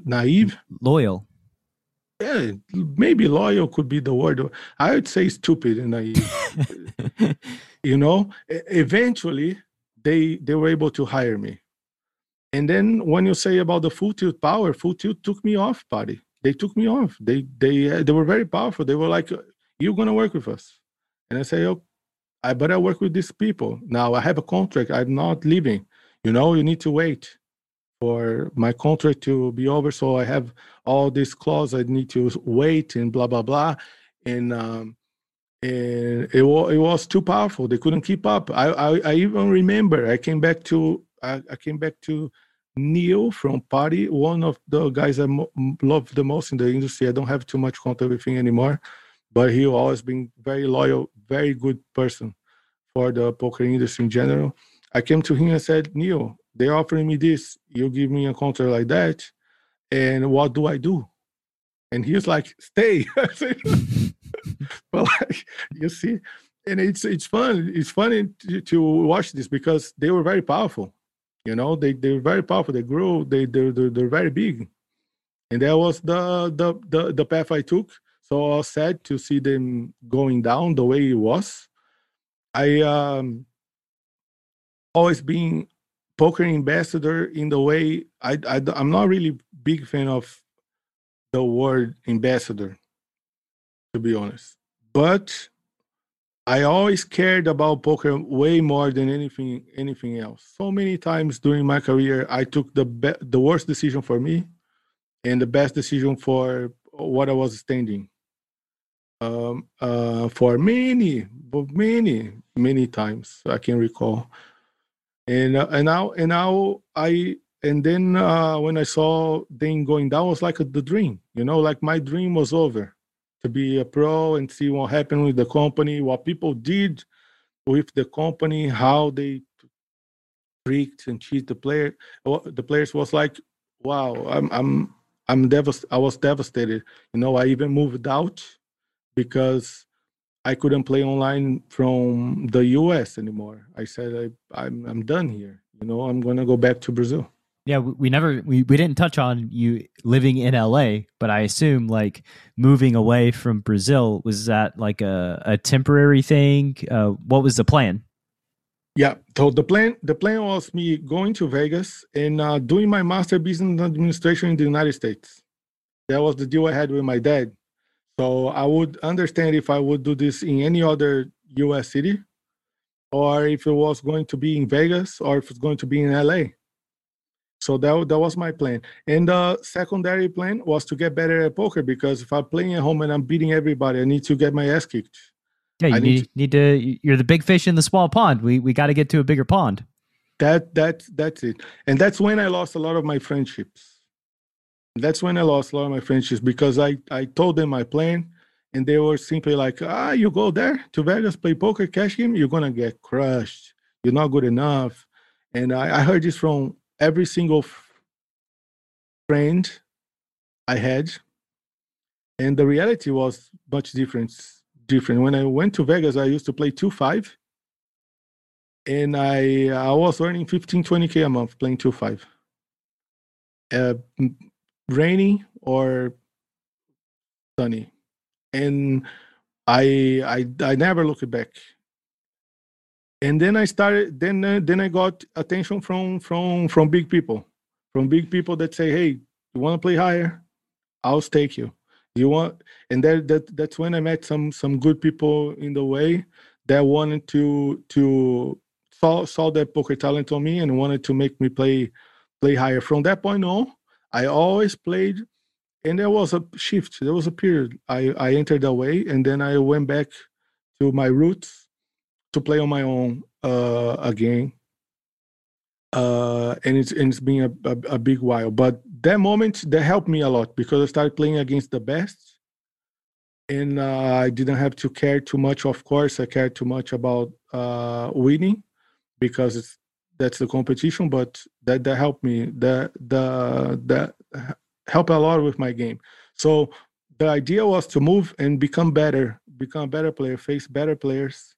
naive. Loyal. Yeah, maybe loyal could be the word. I would say stupid and naive. you know, eventually they they were able to hire me. And then when you say about the full tilt power, full tilt took me off, buddy. They took me off. They they uh, they were very powerful. They were like, "You're gonna work with us," and I say, "Oh, I better work with these people." Now I have a contract. I'm not leaving. You know, you need to wait for my contract to be over. So I have all these clauses. I need to wait and blah blah blah, and um, and it was it was too powerful. They couldn't keep up. I I, I even remember I came back to I, I came back to Neil from Party, one of the guys I mo- love the most in the industry. I don't have too much contact with him anymore, but he always been very loyal, very good person for the poker industry in general. I came to him and said, Neil, they're offering me this. You give me a contract like that, and what do I do? And he was like, stay. But like you see, and it's it's fun. It's funny to, to watch this because they were very powerful. You know, they they were very powerful. They grew. They they they're, they're very big, and that was the the the the path I took. So I was sad to see them going down the way it was. I um always been poker ambassador in the way I, I I'm not really big fan of the word ambassador, to be honest. But I always cared about poker way more than anything anything else. So many times during my career, I took the be- the worst decision for me, and the best decision for what I was standing. Um, uh, for many, many, many times I can recall, and uh, and now and now I and then uh, when I saw them going down, was like a, the dream, you know, like my dream was over to be a pro and see what happened with the company, what people did with the company, how they tricked and cheat the player. The players was like, wow, I'm I'm I'm devast- I was devastated. You know, I even moved out because I couldn't play online from the US anymore. I said I, I'm I'm done here. You know, I'm gonna go back to Brazil. Yeah, we, we never we, we didn't touch on you living in LA, but I assume like moving away from Brazil was that like a, a temporary thing? Uh, what was the plan? Yeah. So the plan the plan was me going to Vegas and uh, doing my master business administration in the United States. That was the deal I had with my dad. So I would understand if I would do this in any other U.S. city, or if it was going to be in Vegas, or if it's going to be in LA. So that that was my plan. And the secondary plan was to get better at poker because if I'm playing at home and I'm beating everybody, I need to get my ass kicked. Yeah, you need need, need to. You're the big fish in the small pond. We we got to get to a bigger pond. that that that's it and that's when i lost a lot of my friendships that's when i lost a lot of my friendships because i i told them my plan and they were simply like ah you go there to vegas play poker cash game you're gonna get crushed. You're not good enough. And i, I heard this from every single friend i had. And the reality was much different different. When i went to vegas i used to play 2-5 and I I was earning 15, 20k a month playing two five. Uh, m- rainy or sunny, and I I I never looked back. And then I started. Then uh, then I got attention from from from big people, from big people that say, "Hey, you want to play higher? I'll stake you. You want?" And that that that's when I met some some good people in the way that wanted to to saw saw that poker talent on me and wanted to make me play play higher. From that point on, I always played, and there was a shift. There was a period. I I entered that way, and then I went back to my roots to play on my own uh, again. Uh, and it's and it's been a, a, a big while. But that moment that helped me a lot because I started playing against the best, and uh, I didn't have to care too much. Of course, I cared too much about uh, winning because it's that's the competition. But that that helped me. That the that helped a lot with my game. So the idea was to move and become better, become a better player, face better players,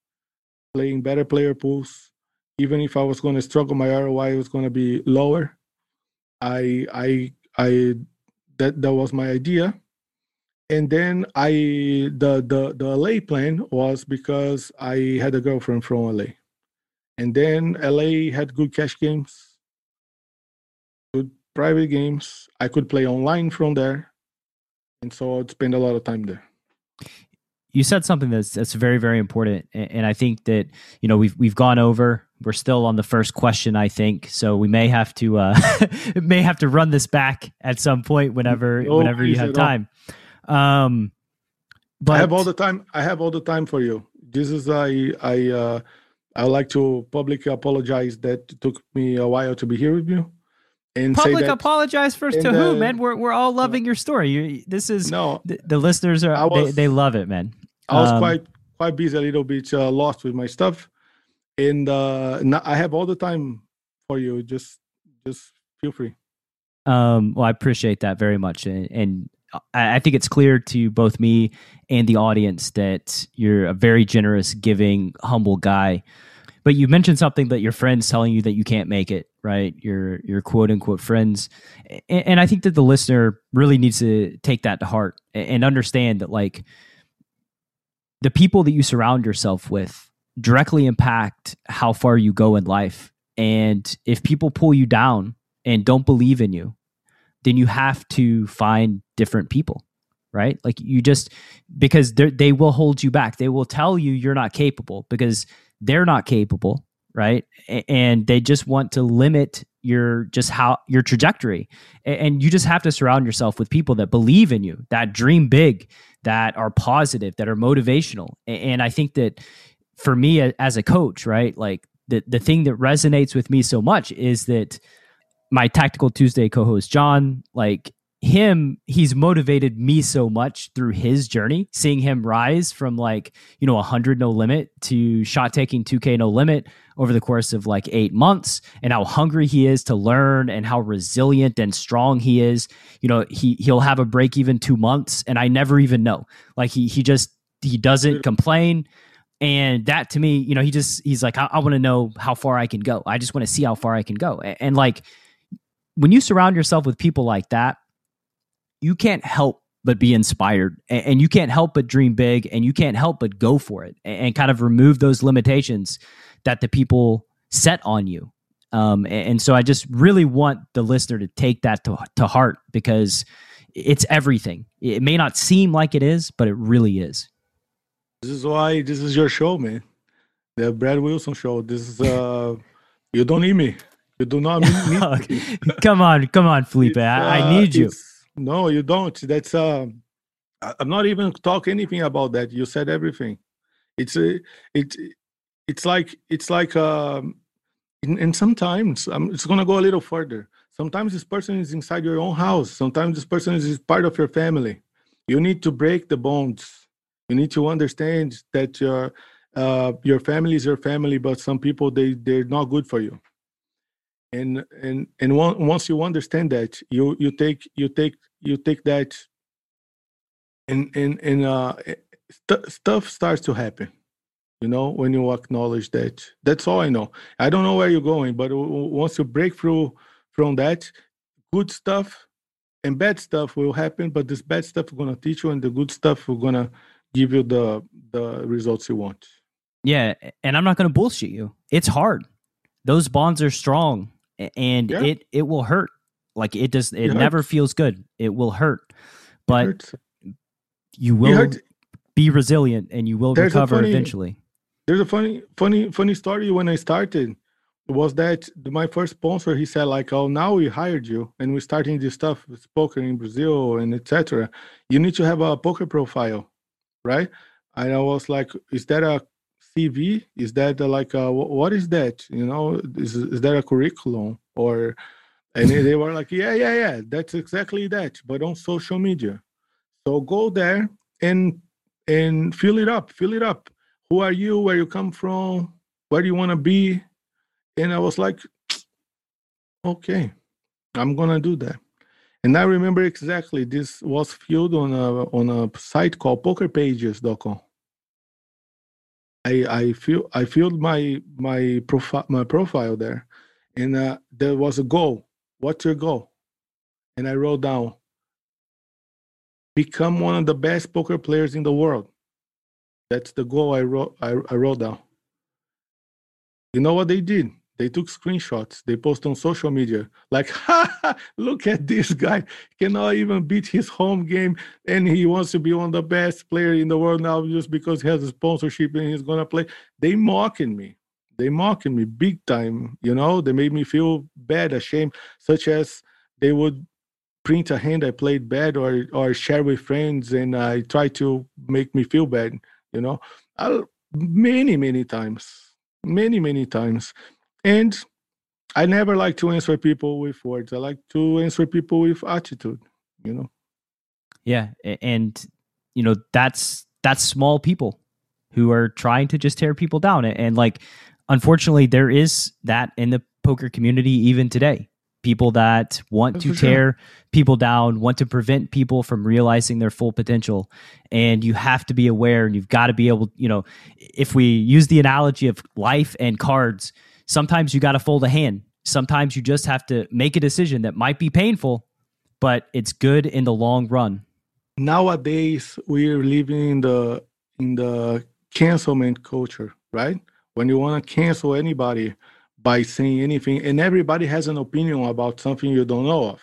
playing better player pools. Even if I was going to struggle, my ROI was going to be lower. I I I that that was my idea. And then I the the the LA plan was because I had a girlfriend from LA. And then LA had good cash games, good private games. I could play online from there. And so I'd spend a lot of time there you said something that's that's very very important and i think that you know we've we've gone over we're still on the first question i think so we may have to uh may have to run this back at some point whenever oh, whenever you have time um but i have all the time i have all the time for you this is i i uh i would like to publicly apologize that it took me a while to be here with you and public that, apologize first to who, man? We're we're all loving your story. You, this is no. The, the listeners are was, they, they love it, man. I was um, quite quite busy, a little bit uh, lost with my stuff, and uh, I have all the time for you. Just just feel free. Um, well, I appreciate that very much, and, and I think it's clear to both me and the audience that you're a very generous, giving, humble guy. But you mentioned something that your friends telling you that you can't make it, right? Your your quote unquote friends, and, and I think that the listener really needs to take that to heart and understand that like the people that you surround yourself with directly impact how far you go in life. And if people pull you down and don't believe in you, then you have to find different people, right? Like you just, because they will hold you back. They will tell you you're not capable because they're not capable, right? And they just want to limit your just how your trajectory and you just have to surround yourself with people that believe in you that dream big that are positive that are motivational and i think that for me as a coach right like the the thing that resonates with me so much is that my tactical tuesday co-host john like him he's motivated me so much through his journey seeing him rise from like you know 100 no limit to shot taking 2k no limit over the course of like 8 months and how hungry he is to learn and how resilient and strong he is. You know he he'll have a break even 2 months and I never even know. Like he he just he doesn't complain. And that to me you know he just he's like I, I want to know how far I can go. I just want to see how far I can go. And, and like when you surround yourself with people like that you can't help but be inspired and, you can't help but dream big and you can't help but go for it and, kind of remove those limitations that the people set on you. Um, and, so i just really want the listener to take that to, to heart because it's everything. It may not seem like it is but it really is. This is why this is your show man. The brad wilson show. This is uh you don't need me. You do not need me. come on come on felipe. I, I uh, need you no, you don't. That's uh, I'm not even talk anything about that. You said everything. It's a, uh, it, it's like it's like um, and sometimes um, it's gonna go a little further. Sometimes this person is inside your own house. Sometimes this person is part of your family. You need to break the bonds. You need to understand that your uh, your family is your family, but some people they they're not good for you and and and once you understand that you you take you take you take that and and and uh eh, st- stuff starts to happen you know when you acknowledge that. That's all i know. I don't know where you're going but once you break through from that good stuff and bad stuff will happen but this bad stuff is going to teach you and the good stuff will going to give you the the results you want. Yeah and i'm not going to bullshit you. It's hard. Those bonds are strong and yeah. it it will hurt like it does it, it never feels good. It will hurt but you will be resilient and you will there's recover funny, eventually. There's a funny funny funny story when i started. Was that my first sponsor he said like oh now we hired you and we're starting this stuff with poker in brazil and etc you need to have a poker profile right? And I was like, "Is that a CV? Is that like a what is that? You know, is is that a curriculum or?" And they were like, "Yeah, yeah, yeah, that's exactly that, but on social media." So go there and and fill it up, fill it up. Who are you? Where you come from? Where do you want to be? And I was like, okay, I'm gonna do that. And I remember exactly this was filled on a on a site called pokerpages.com. I I feel I filled my my profile my profile there, and uh, there was a goal. What's your goal? And I wrote down become one of the best poker players in the world. That's the goal I wrote I, I wrote down. You know what they did? They took screenshots. They post on social media like, ha, look at this guy. Cannot even beat his home game. And he wants to be one of the best player in the world now just because he has a sponsorship and he's going to play. They mocking me. They mocking me big time. You know, they made me feel bad, ashamed, such as they would print a hand I played bad or or share with friends and I try to make me feel bad, you know. I'll, many, many times. Many, many times and I never like to answer people with words. I like to answer people with attitude, you know. Yeah, and you know that's that's small people who are trying to just tear people down and, and like unfortunately there is that in the poker community even today. People that want That's to tear sure. people down, want to prevent people from realizing their full potential. And you have to be aware and you've got to be able, you know, if we use the analogy of life and cards, sometimes you got to fold a hand. Sometimes you just have to make a decision that might be painful, but it's good in the long run. Nowadays, we're living in the in the cancelment culture, right? When you want to cancel anybody by saying anything, and everybody has an opinion about something you don't know of.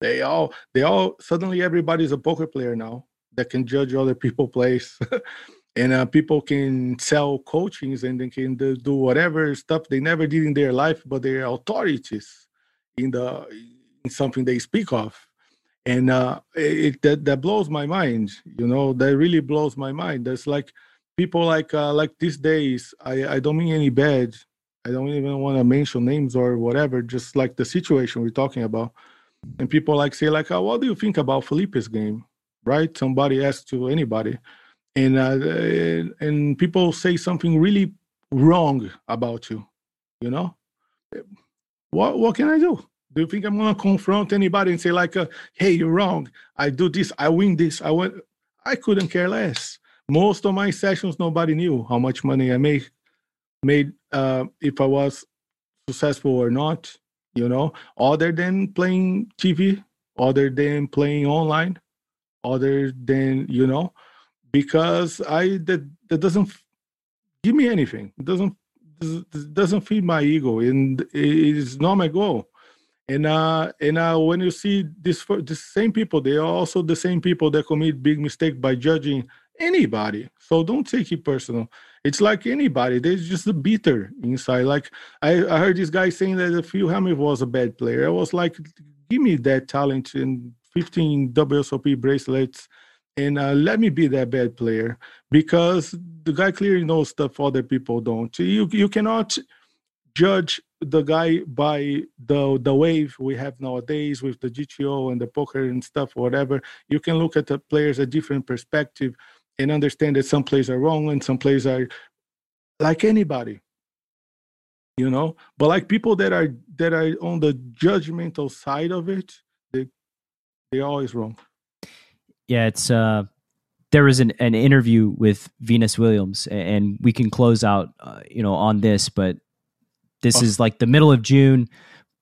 They all, they all, suddenly everybody's a poker player now that can judge other people plays. and uh, people can sell coachings and they can do whatever stuff they never did in their life but they're authorities in the in something they speak of and uh, it that, that blows my mind you know that really blows my mind there's like people like uh, like these days i i don't mean any bad. I don't even want to mention names or whatever just like the situation we're talking about. And people like say like oh, what do you think about felipe's game? Right? Somebody asks to anybody. And uh, and people say something really wrong about you you know? What what can i do? Do you think i'm going to confront anybody and say like uh, hey you're wrong. I do this. I win this. I went i couldn't care less most of my sessions nobody knew how much money i made made uh, if i was successful or not you know other than playing tv other than playing online other than you know because I that that doesn't give me anything. It doesn't doesn't feed my ego, and it is not my goal. And uh, and uh, when you see this the same people, they are also the same people that commit big mistake by judging anybody. So don't take it personal. It's like anybody. There's just a bitter inside. Like I, I heard this guy saying that if Phil Hellmuth was a bad player. I was like, give me that talent and 15 WSOP bracelets and uh, let me be that bad player because the guy clearly knows stuff other people don't. You you cannot judge the guy by the the wave we have nowadays with the GTO and the poker and stuff, whatever. You can look at the players a different perspective and understand that some players are wrong and some players are like anybody you know but like people that are that are on the judgmental side of it they they're always wrong yeah, it's uh, there was an, an interview with Venus Williams, and we can close out, uh, you know, on this. But this oh. is like the middle of June.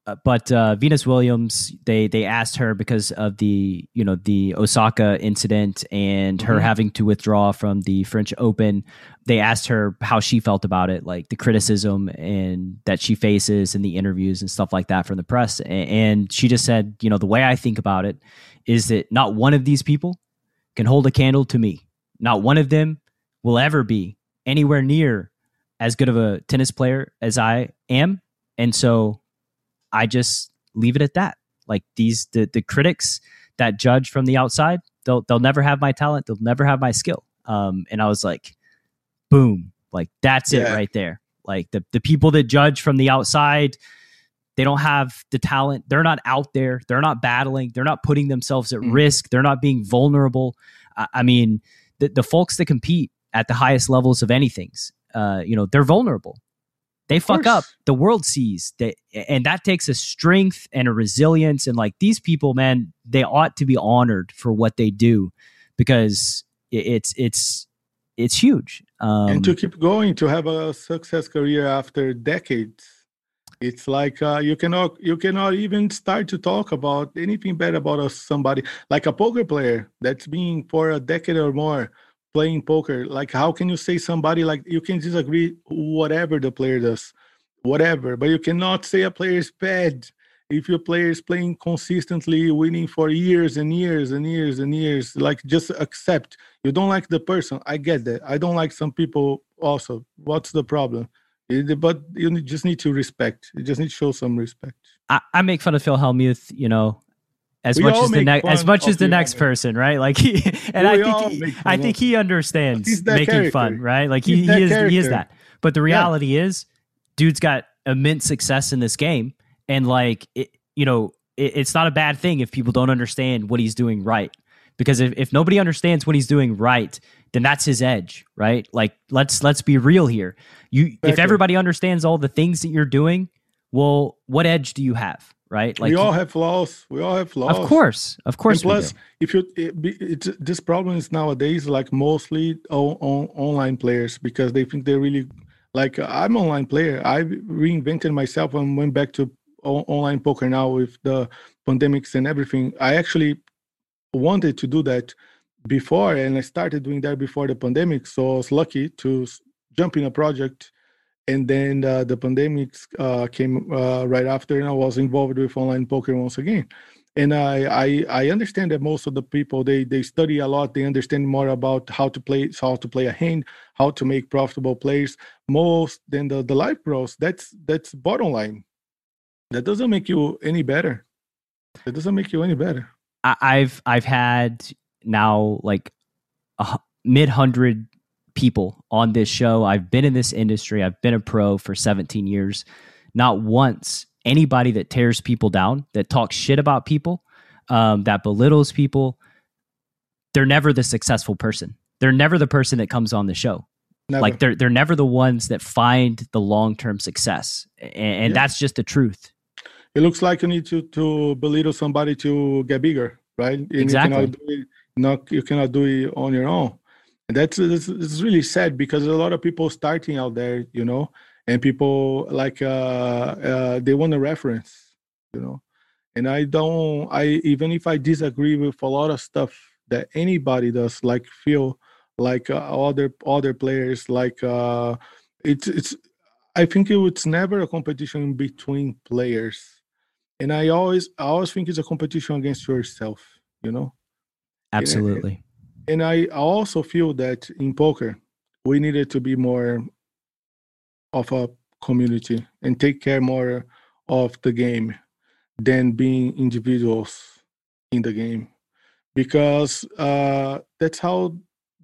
Uh, but uh, Venus Williams, they they asked her because of the you know the Osaka incident and mm-hmm. her having to withdraw from the French Open. They asked her how she felt about it, like the criticism and that she faces in the interviews and stuff like that from the press. And she just said, you know, the way I think about it is that not one of these people can hold a candle to me. Not one of them will ever be anywhere near as good of a tennis player as I am. And so I just leave it at that. Like these the the critics that judge from the outside, they'll they'll never have my talent, they'll never have my skill. Um, and I was like, boom, like that's it right there. Like the the people that judge from the outside, they don't have the talent. They're not out there. They're not battling. They're not putting themselves at Mhm. risk. They're not being vulnerable. I, I mean, the the folks that compete at the highest levels of anything's, uh, you know, they're vulnerable. They fuck up. The world sees that, and that takes a strength and a resilience. And like these people, man, they ought to be honored for what they do because it's it's it's huge. Um, and to keep going to have a success career after decades it's like uh, you cannot you cannot even start to talk about anything bad about a, somebody like a poker player that's been for a decade or more playing poker like how can you say somebody like you can disagree whatever the player does whatever but you cannot say a player is bad if your player is playing consistently winning for years and years and years and years like just accept. You don't like the person i get that. I don't like some people also. What's the problem? But you just need to respect. You just need to show some respect. I, I make fun of Phil Hellmuth, you know, as We much as the next as much as the next person, right? Like he and We I think he, I think he understands making fun, right? Like He's he, he is he is that. But the reality is, dude's got immense success in this game, and like it, you know, it, it's not a bad thing if people don't understand what he's doing right. Because if, if nobody understands what he's doing right, then that's his edge, right? Like let's let's be real here. You if everybody understands all the things that you're doing, well, what edge do you have, right? Like we all have flaws. We all have flaws. Of course, of course. and plus if you it, be- it's this problem is nowadays like mostly on, on online players because they think they're really like i'm an online player. I reinvented myself and went back to online poker now with the pandemics and everything. I actually wanted to do that before and i started doing that before the pandemic. So i was lucky to jump in a project and then uh, the pandemic uh, came uh, right after and i was involved with online poker once again and I, I I understand that most of the people they they study a lot. They understand more about how to play how to play a hand, how to make profitable plays. Most than the the live pros. That's that's bottom line. That doesn't make you any better. That doesn't make you any better. I've I've had now like a mid hundred people on this show. I've been in this industry. I've been a pro for 17 years. Not once anybody that tears people down, that talks shit about people, um, that belittles people. They're never the successful person. They're never the person that comes on the show. Never. Like they're they're never the ones that find the long term success, and, and Yeah. that's just the truth. it looks like you need to to belittle somebody to get bigger, right? And Exactly. You cannot do it, not you cannot do it on your own. And that's it's, really sad because a lot of people starting out there, you know, and people like uh, uh they want a reference, you know. And I don't I even if I disagree with a lot of stuff that anybody does, like feel like uh, other other players, like uh it's it's I think it, it's never a competition between players and I always I always think it's a competition against yourself, you know. Absolutely. And I also feel that in poker, we needed to be more of a community and take care more of the game than being individuals in the game, because uh, that's how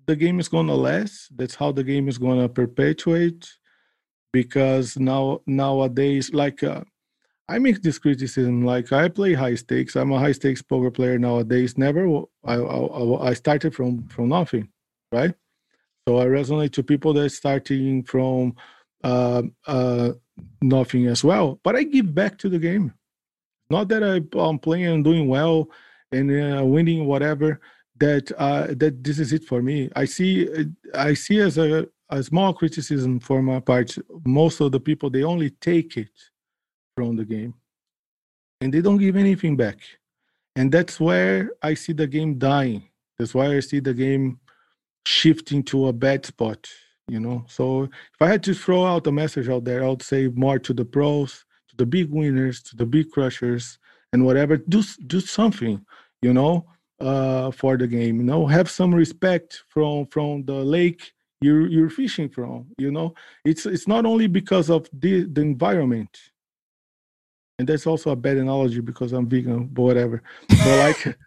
the game is gonna last. That's how the game is gonna perpetuate. Because now nowadays, like. Uh, I make this criticism like I play high stakes. I'm a high stakes poker player nowadays. Never, I I, I started from from nothing, right? So I resonate to people that starting from uh, uh, nothing as well. But I give back to the game. Not that I, I'm playing and doing well and uh, winning whatever. That uh, that this is it for me. I see I see as a a small criticism for my part. Most of the people they only take it from the game. And they don't give anything back. And that's where i see the game dying. That's why i see the game shifting to a bad spot you know? So if i had to throw out a message out there i would say more to the pros to the big winners to the big crushers and whatever. Do do something you know uh for the game you know? Have some respect from from the lake you're you're fishing from you know? It's it's not only because of the the environment and that's also a bad analogy because I'm vegan, but whatever. But like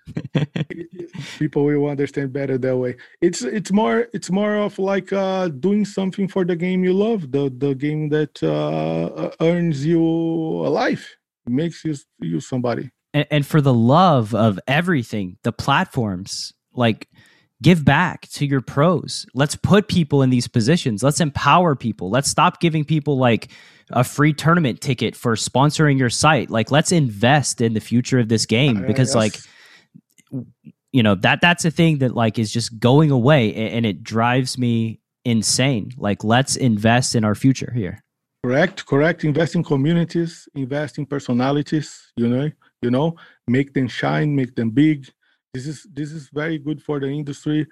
people will understand better that way. It's it's more it's more of like uh, doing something for the game you love, the the game that uh, earns you a life, makes you you somebody. And, and for the love of everything, the platforms like give back to your pros. Let's put people in these positions. Let's empower people. Let's stop giving people like a free tournament ticket for sponsoring your site. Like let's invest in the future of this game because like you know that that's a thing that like is just going away and it drives me insane. Like let's invest in our future here. Correct, correct. Invest in communities, invest in personalities, you know, you know, make them shine, make them big, this is this is very good for the industry.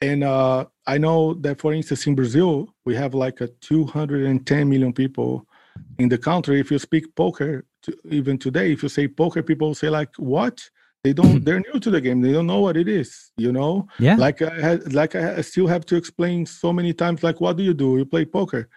And uh, i know that for instance in brazil we have like a 210 million people in the country. If you speak poker to, even today if you say poker people say like what? They don't they're new to the game. They don't know what it is you know? Yeah. Like i had like i still have to explain so many times like what do you do? You play poker?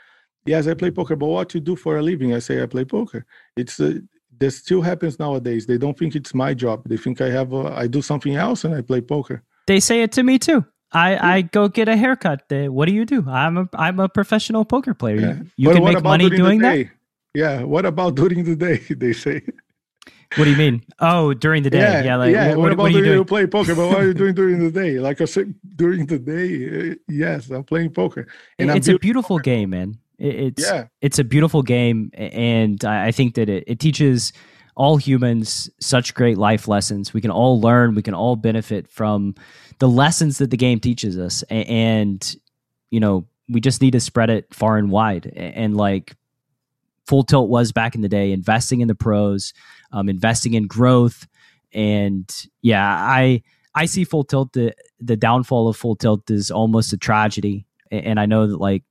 Yes i play poker but what you do for a living? I say i play poker. It's uh, this still happens nowadays. They don't think it's my job. They think I have a, I do something else and I play poker. They say it to me too. I, I go get a haircut. what do you do? I'm a I'm a professional poker player. Yeah. You, you can make money doing that. Yeah. What about during the day? They say. What do you mean? Oh, during the day. Yeah. Yeah. Like, yeah. What, what, about what you, you play poker? But what are you doing during the day? Like I said, during the day, uh, yes, I'm playing poker. And it's a beautiful poker. game, man. It's yeah. it's a beautiful game, and I think that it, it teaches all humans such great life lessons. We can all learn. We can all benefit from the lessons that the game teaches us, and you know we just need to spread it far and wide. And like Full Tilt was back in the day, investing in the pros, um, investing in growth, and yeah, I I see Full Tilt the the downfall of Full Tilt is almost a tragedy, and I know that like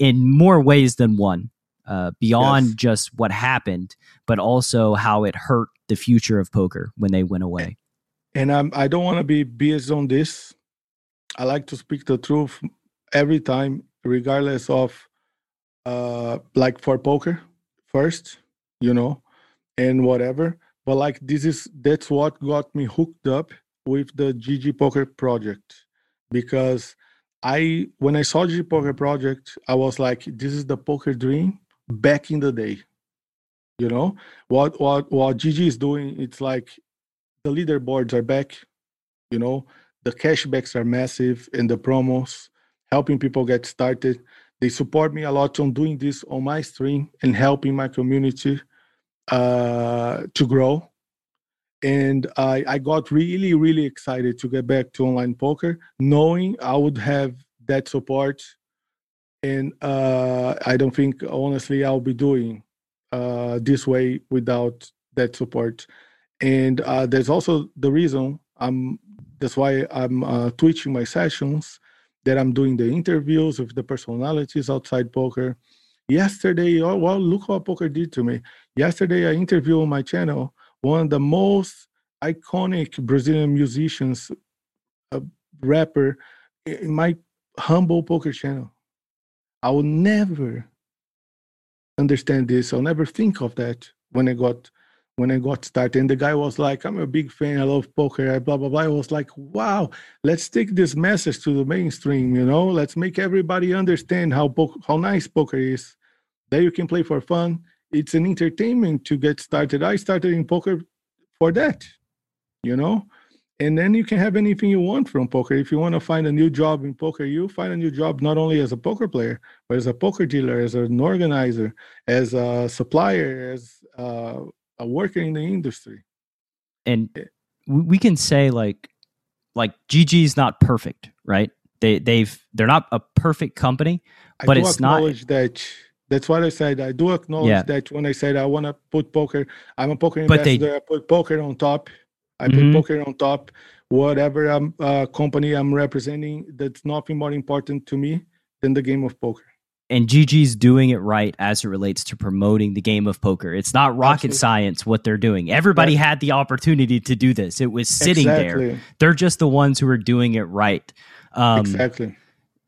in more ways than one. Uh, beyond yes. just what happened, but also how it hurt the future of poker when they went away. And I'm, I don't want to be biased on this. I like to speak the truth every time, regardless of, uh, like for poker first, you know, and whatever. But like this is that's what got me hooked up with the GG Poker project because I when I saw G Poker Project, I was like, this is the poker dream back in the day. You know what what what GG is doing? It's like the leaderboards are back. You know the cashbacks are massive and the promos helping people get started. They support me a lot on doing this on my stream and helping my community uh, to grow and I, I got really really excited to get back to online poker knowing i would have that support and uh, i don't think honestly i'll be doing uh, this way without that support. And uh, there's also the reason i'm that's why i'm uh, twitching my sessions that i'm doing the interviews with the personalities outside poker. Yesterday oh well look what poker did to me. Yesterday i interviewed on my channel one of the most iconic Brazilian musicians, a rapper, in my humble poker channel. I will never understand this. I'll never think of that when I got when I got started. And the guy was like, I'm a big fan, I love poker, blah blah blah. I was like, wow, let's take this message to the mainstream, you know, let's make everybody understand how po- how nice poker is. That you can play for fun. It's an entertainment to get started. I started in poker for that, you know? And then you can have anything you want from poker. If you want to find a new job in poker, you find a new job not only as a poker player, but as a poker dealer, as an organizer, as a supplier, as uh, a worker in the industry. And we can say like, like GG is not perfect, right? They they've they're not a perfect company, but it's not. that that's what I said. I do acknowledge yeah. that when I said I want to put poker, I'm a poker investor. They, I put poker on top. I mm-hmm. put poker on top. Whatever I'm, uh, company I'm representing, that's nothing more important to me than the game of poker. And GG's doing it right as it relates to promoting the game of poker. It's not rocket Absolutely. science what they're doing. Everybody had the opportunity to do this. It was sitting exactly. there. They're just the ones who are doing it right. Um, exactly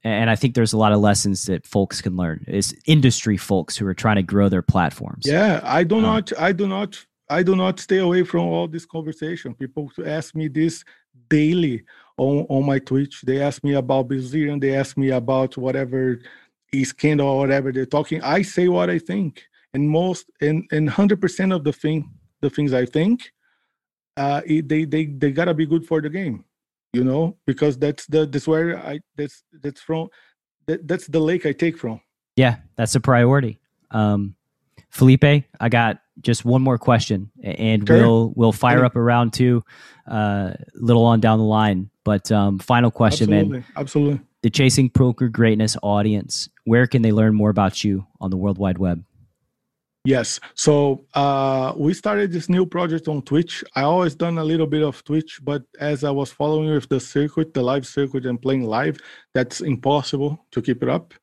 and I think there's a lot of lessons that folks can learn is industry folks who are trying to grow their platforms. Yeah, I do um, not, I do not I do not stay away from all this conversation. People ask me this daily on, on my Twitch. They ask me about Brazilian. They ask me about whatever is scandal or whatever they're talking. I say what I think, and most and and hundred percent of the thing the things I think, uh, it, they they they gotta be good for the game, you know, because that's the that's where I that's that's from that, that's the lake I take from. Yeah, that's a priority. Um, Felipe, I got just one more question, and sure. we'll we'll fire yeah. up around two, uh, a little on down the line. But um, final question, Absolutely. man. Absolutely. The Chasing Poker Greatness audience, where can they learn more about you on the World Wide Web? Yes. So uh, we started this new project on Twitch. I always done a little bit of Twitch, but as I was following with the circuit, the live circuit, and playing live, that's impossible to keep it up.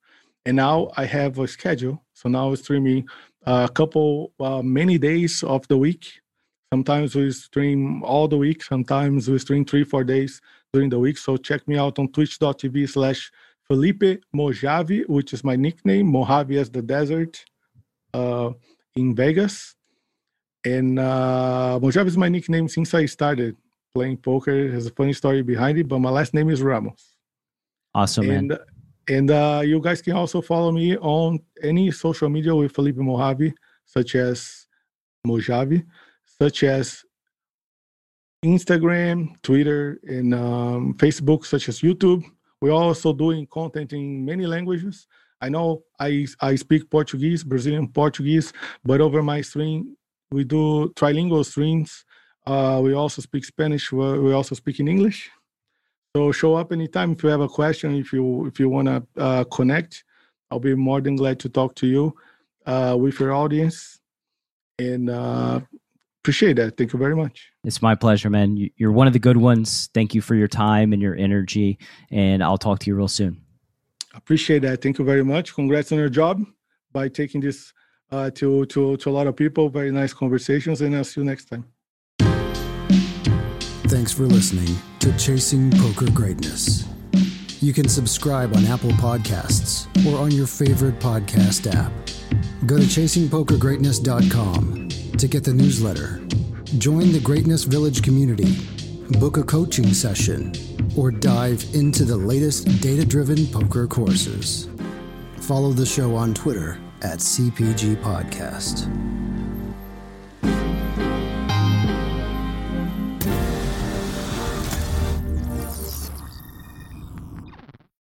And now I have a schedule. So now I'm streaming a couple, uh, many days of the week. Sometimes we stream all the week. Sometimes we stream three, four days during the week. So check me out on twitch.tv slash Felipe Mojave, which is my nickname, Mojave as the desert uh, in Vegas. And uh, Mojave is my nickname since I started playing poker. Has a funny story behind it, but my last name is Ramos. Awesome, and, man. And uh, you guys can also follow me on any social media with Felipe Mojave, such as Mojave, such as Instagram, Twitter, and um, Facebook, such as YouTube. We're also doing content in many languages. I know I I speak Portuguese, Brazilian Portuguese, but over my stream we do trilingual streams. Uh, we also speak Spanish. We also speak in English. So show up anytime if you have a question. If you if you want to uh, connect, I'll be more than glad to talk to you uh, with your audience. And uh, appreciate that. Thank you very much. It's my pleasure, man. You're one of the good ones. Thank you for your time and your energy. And I'll talk to you real soon. Appreciate that. Thank you very much. Congrats on your job by taking this uh, to to to a lot of people. Very nice conversations, and I'll see you next time. Thanks for listening to Chasing Poker Greatness. You can subscribe on Apple Podcasts or on your favorite podcast app. Go to chasingpokergreatness.com to get the newsletter. Join the Greatness Village community. Book a coaching session or dive into the latest data driven poker courses. Follow the show on Twitter at CPG Podcast.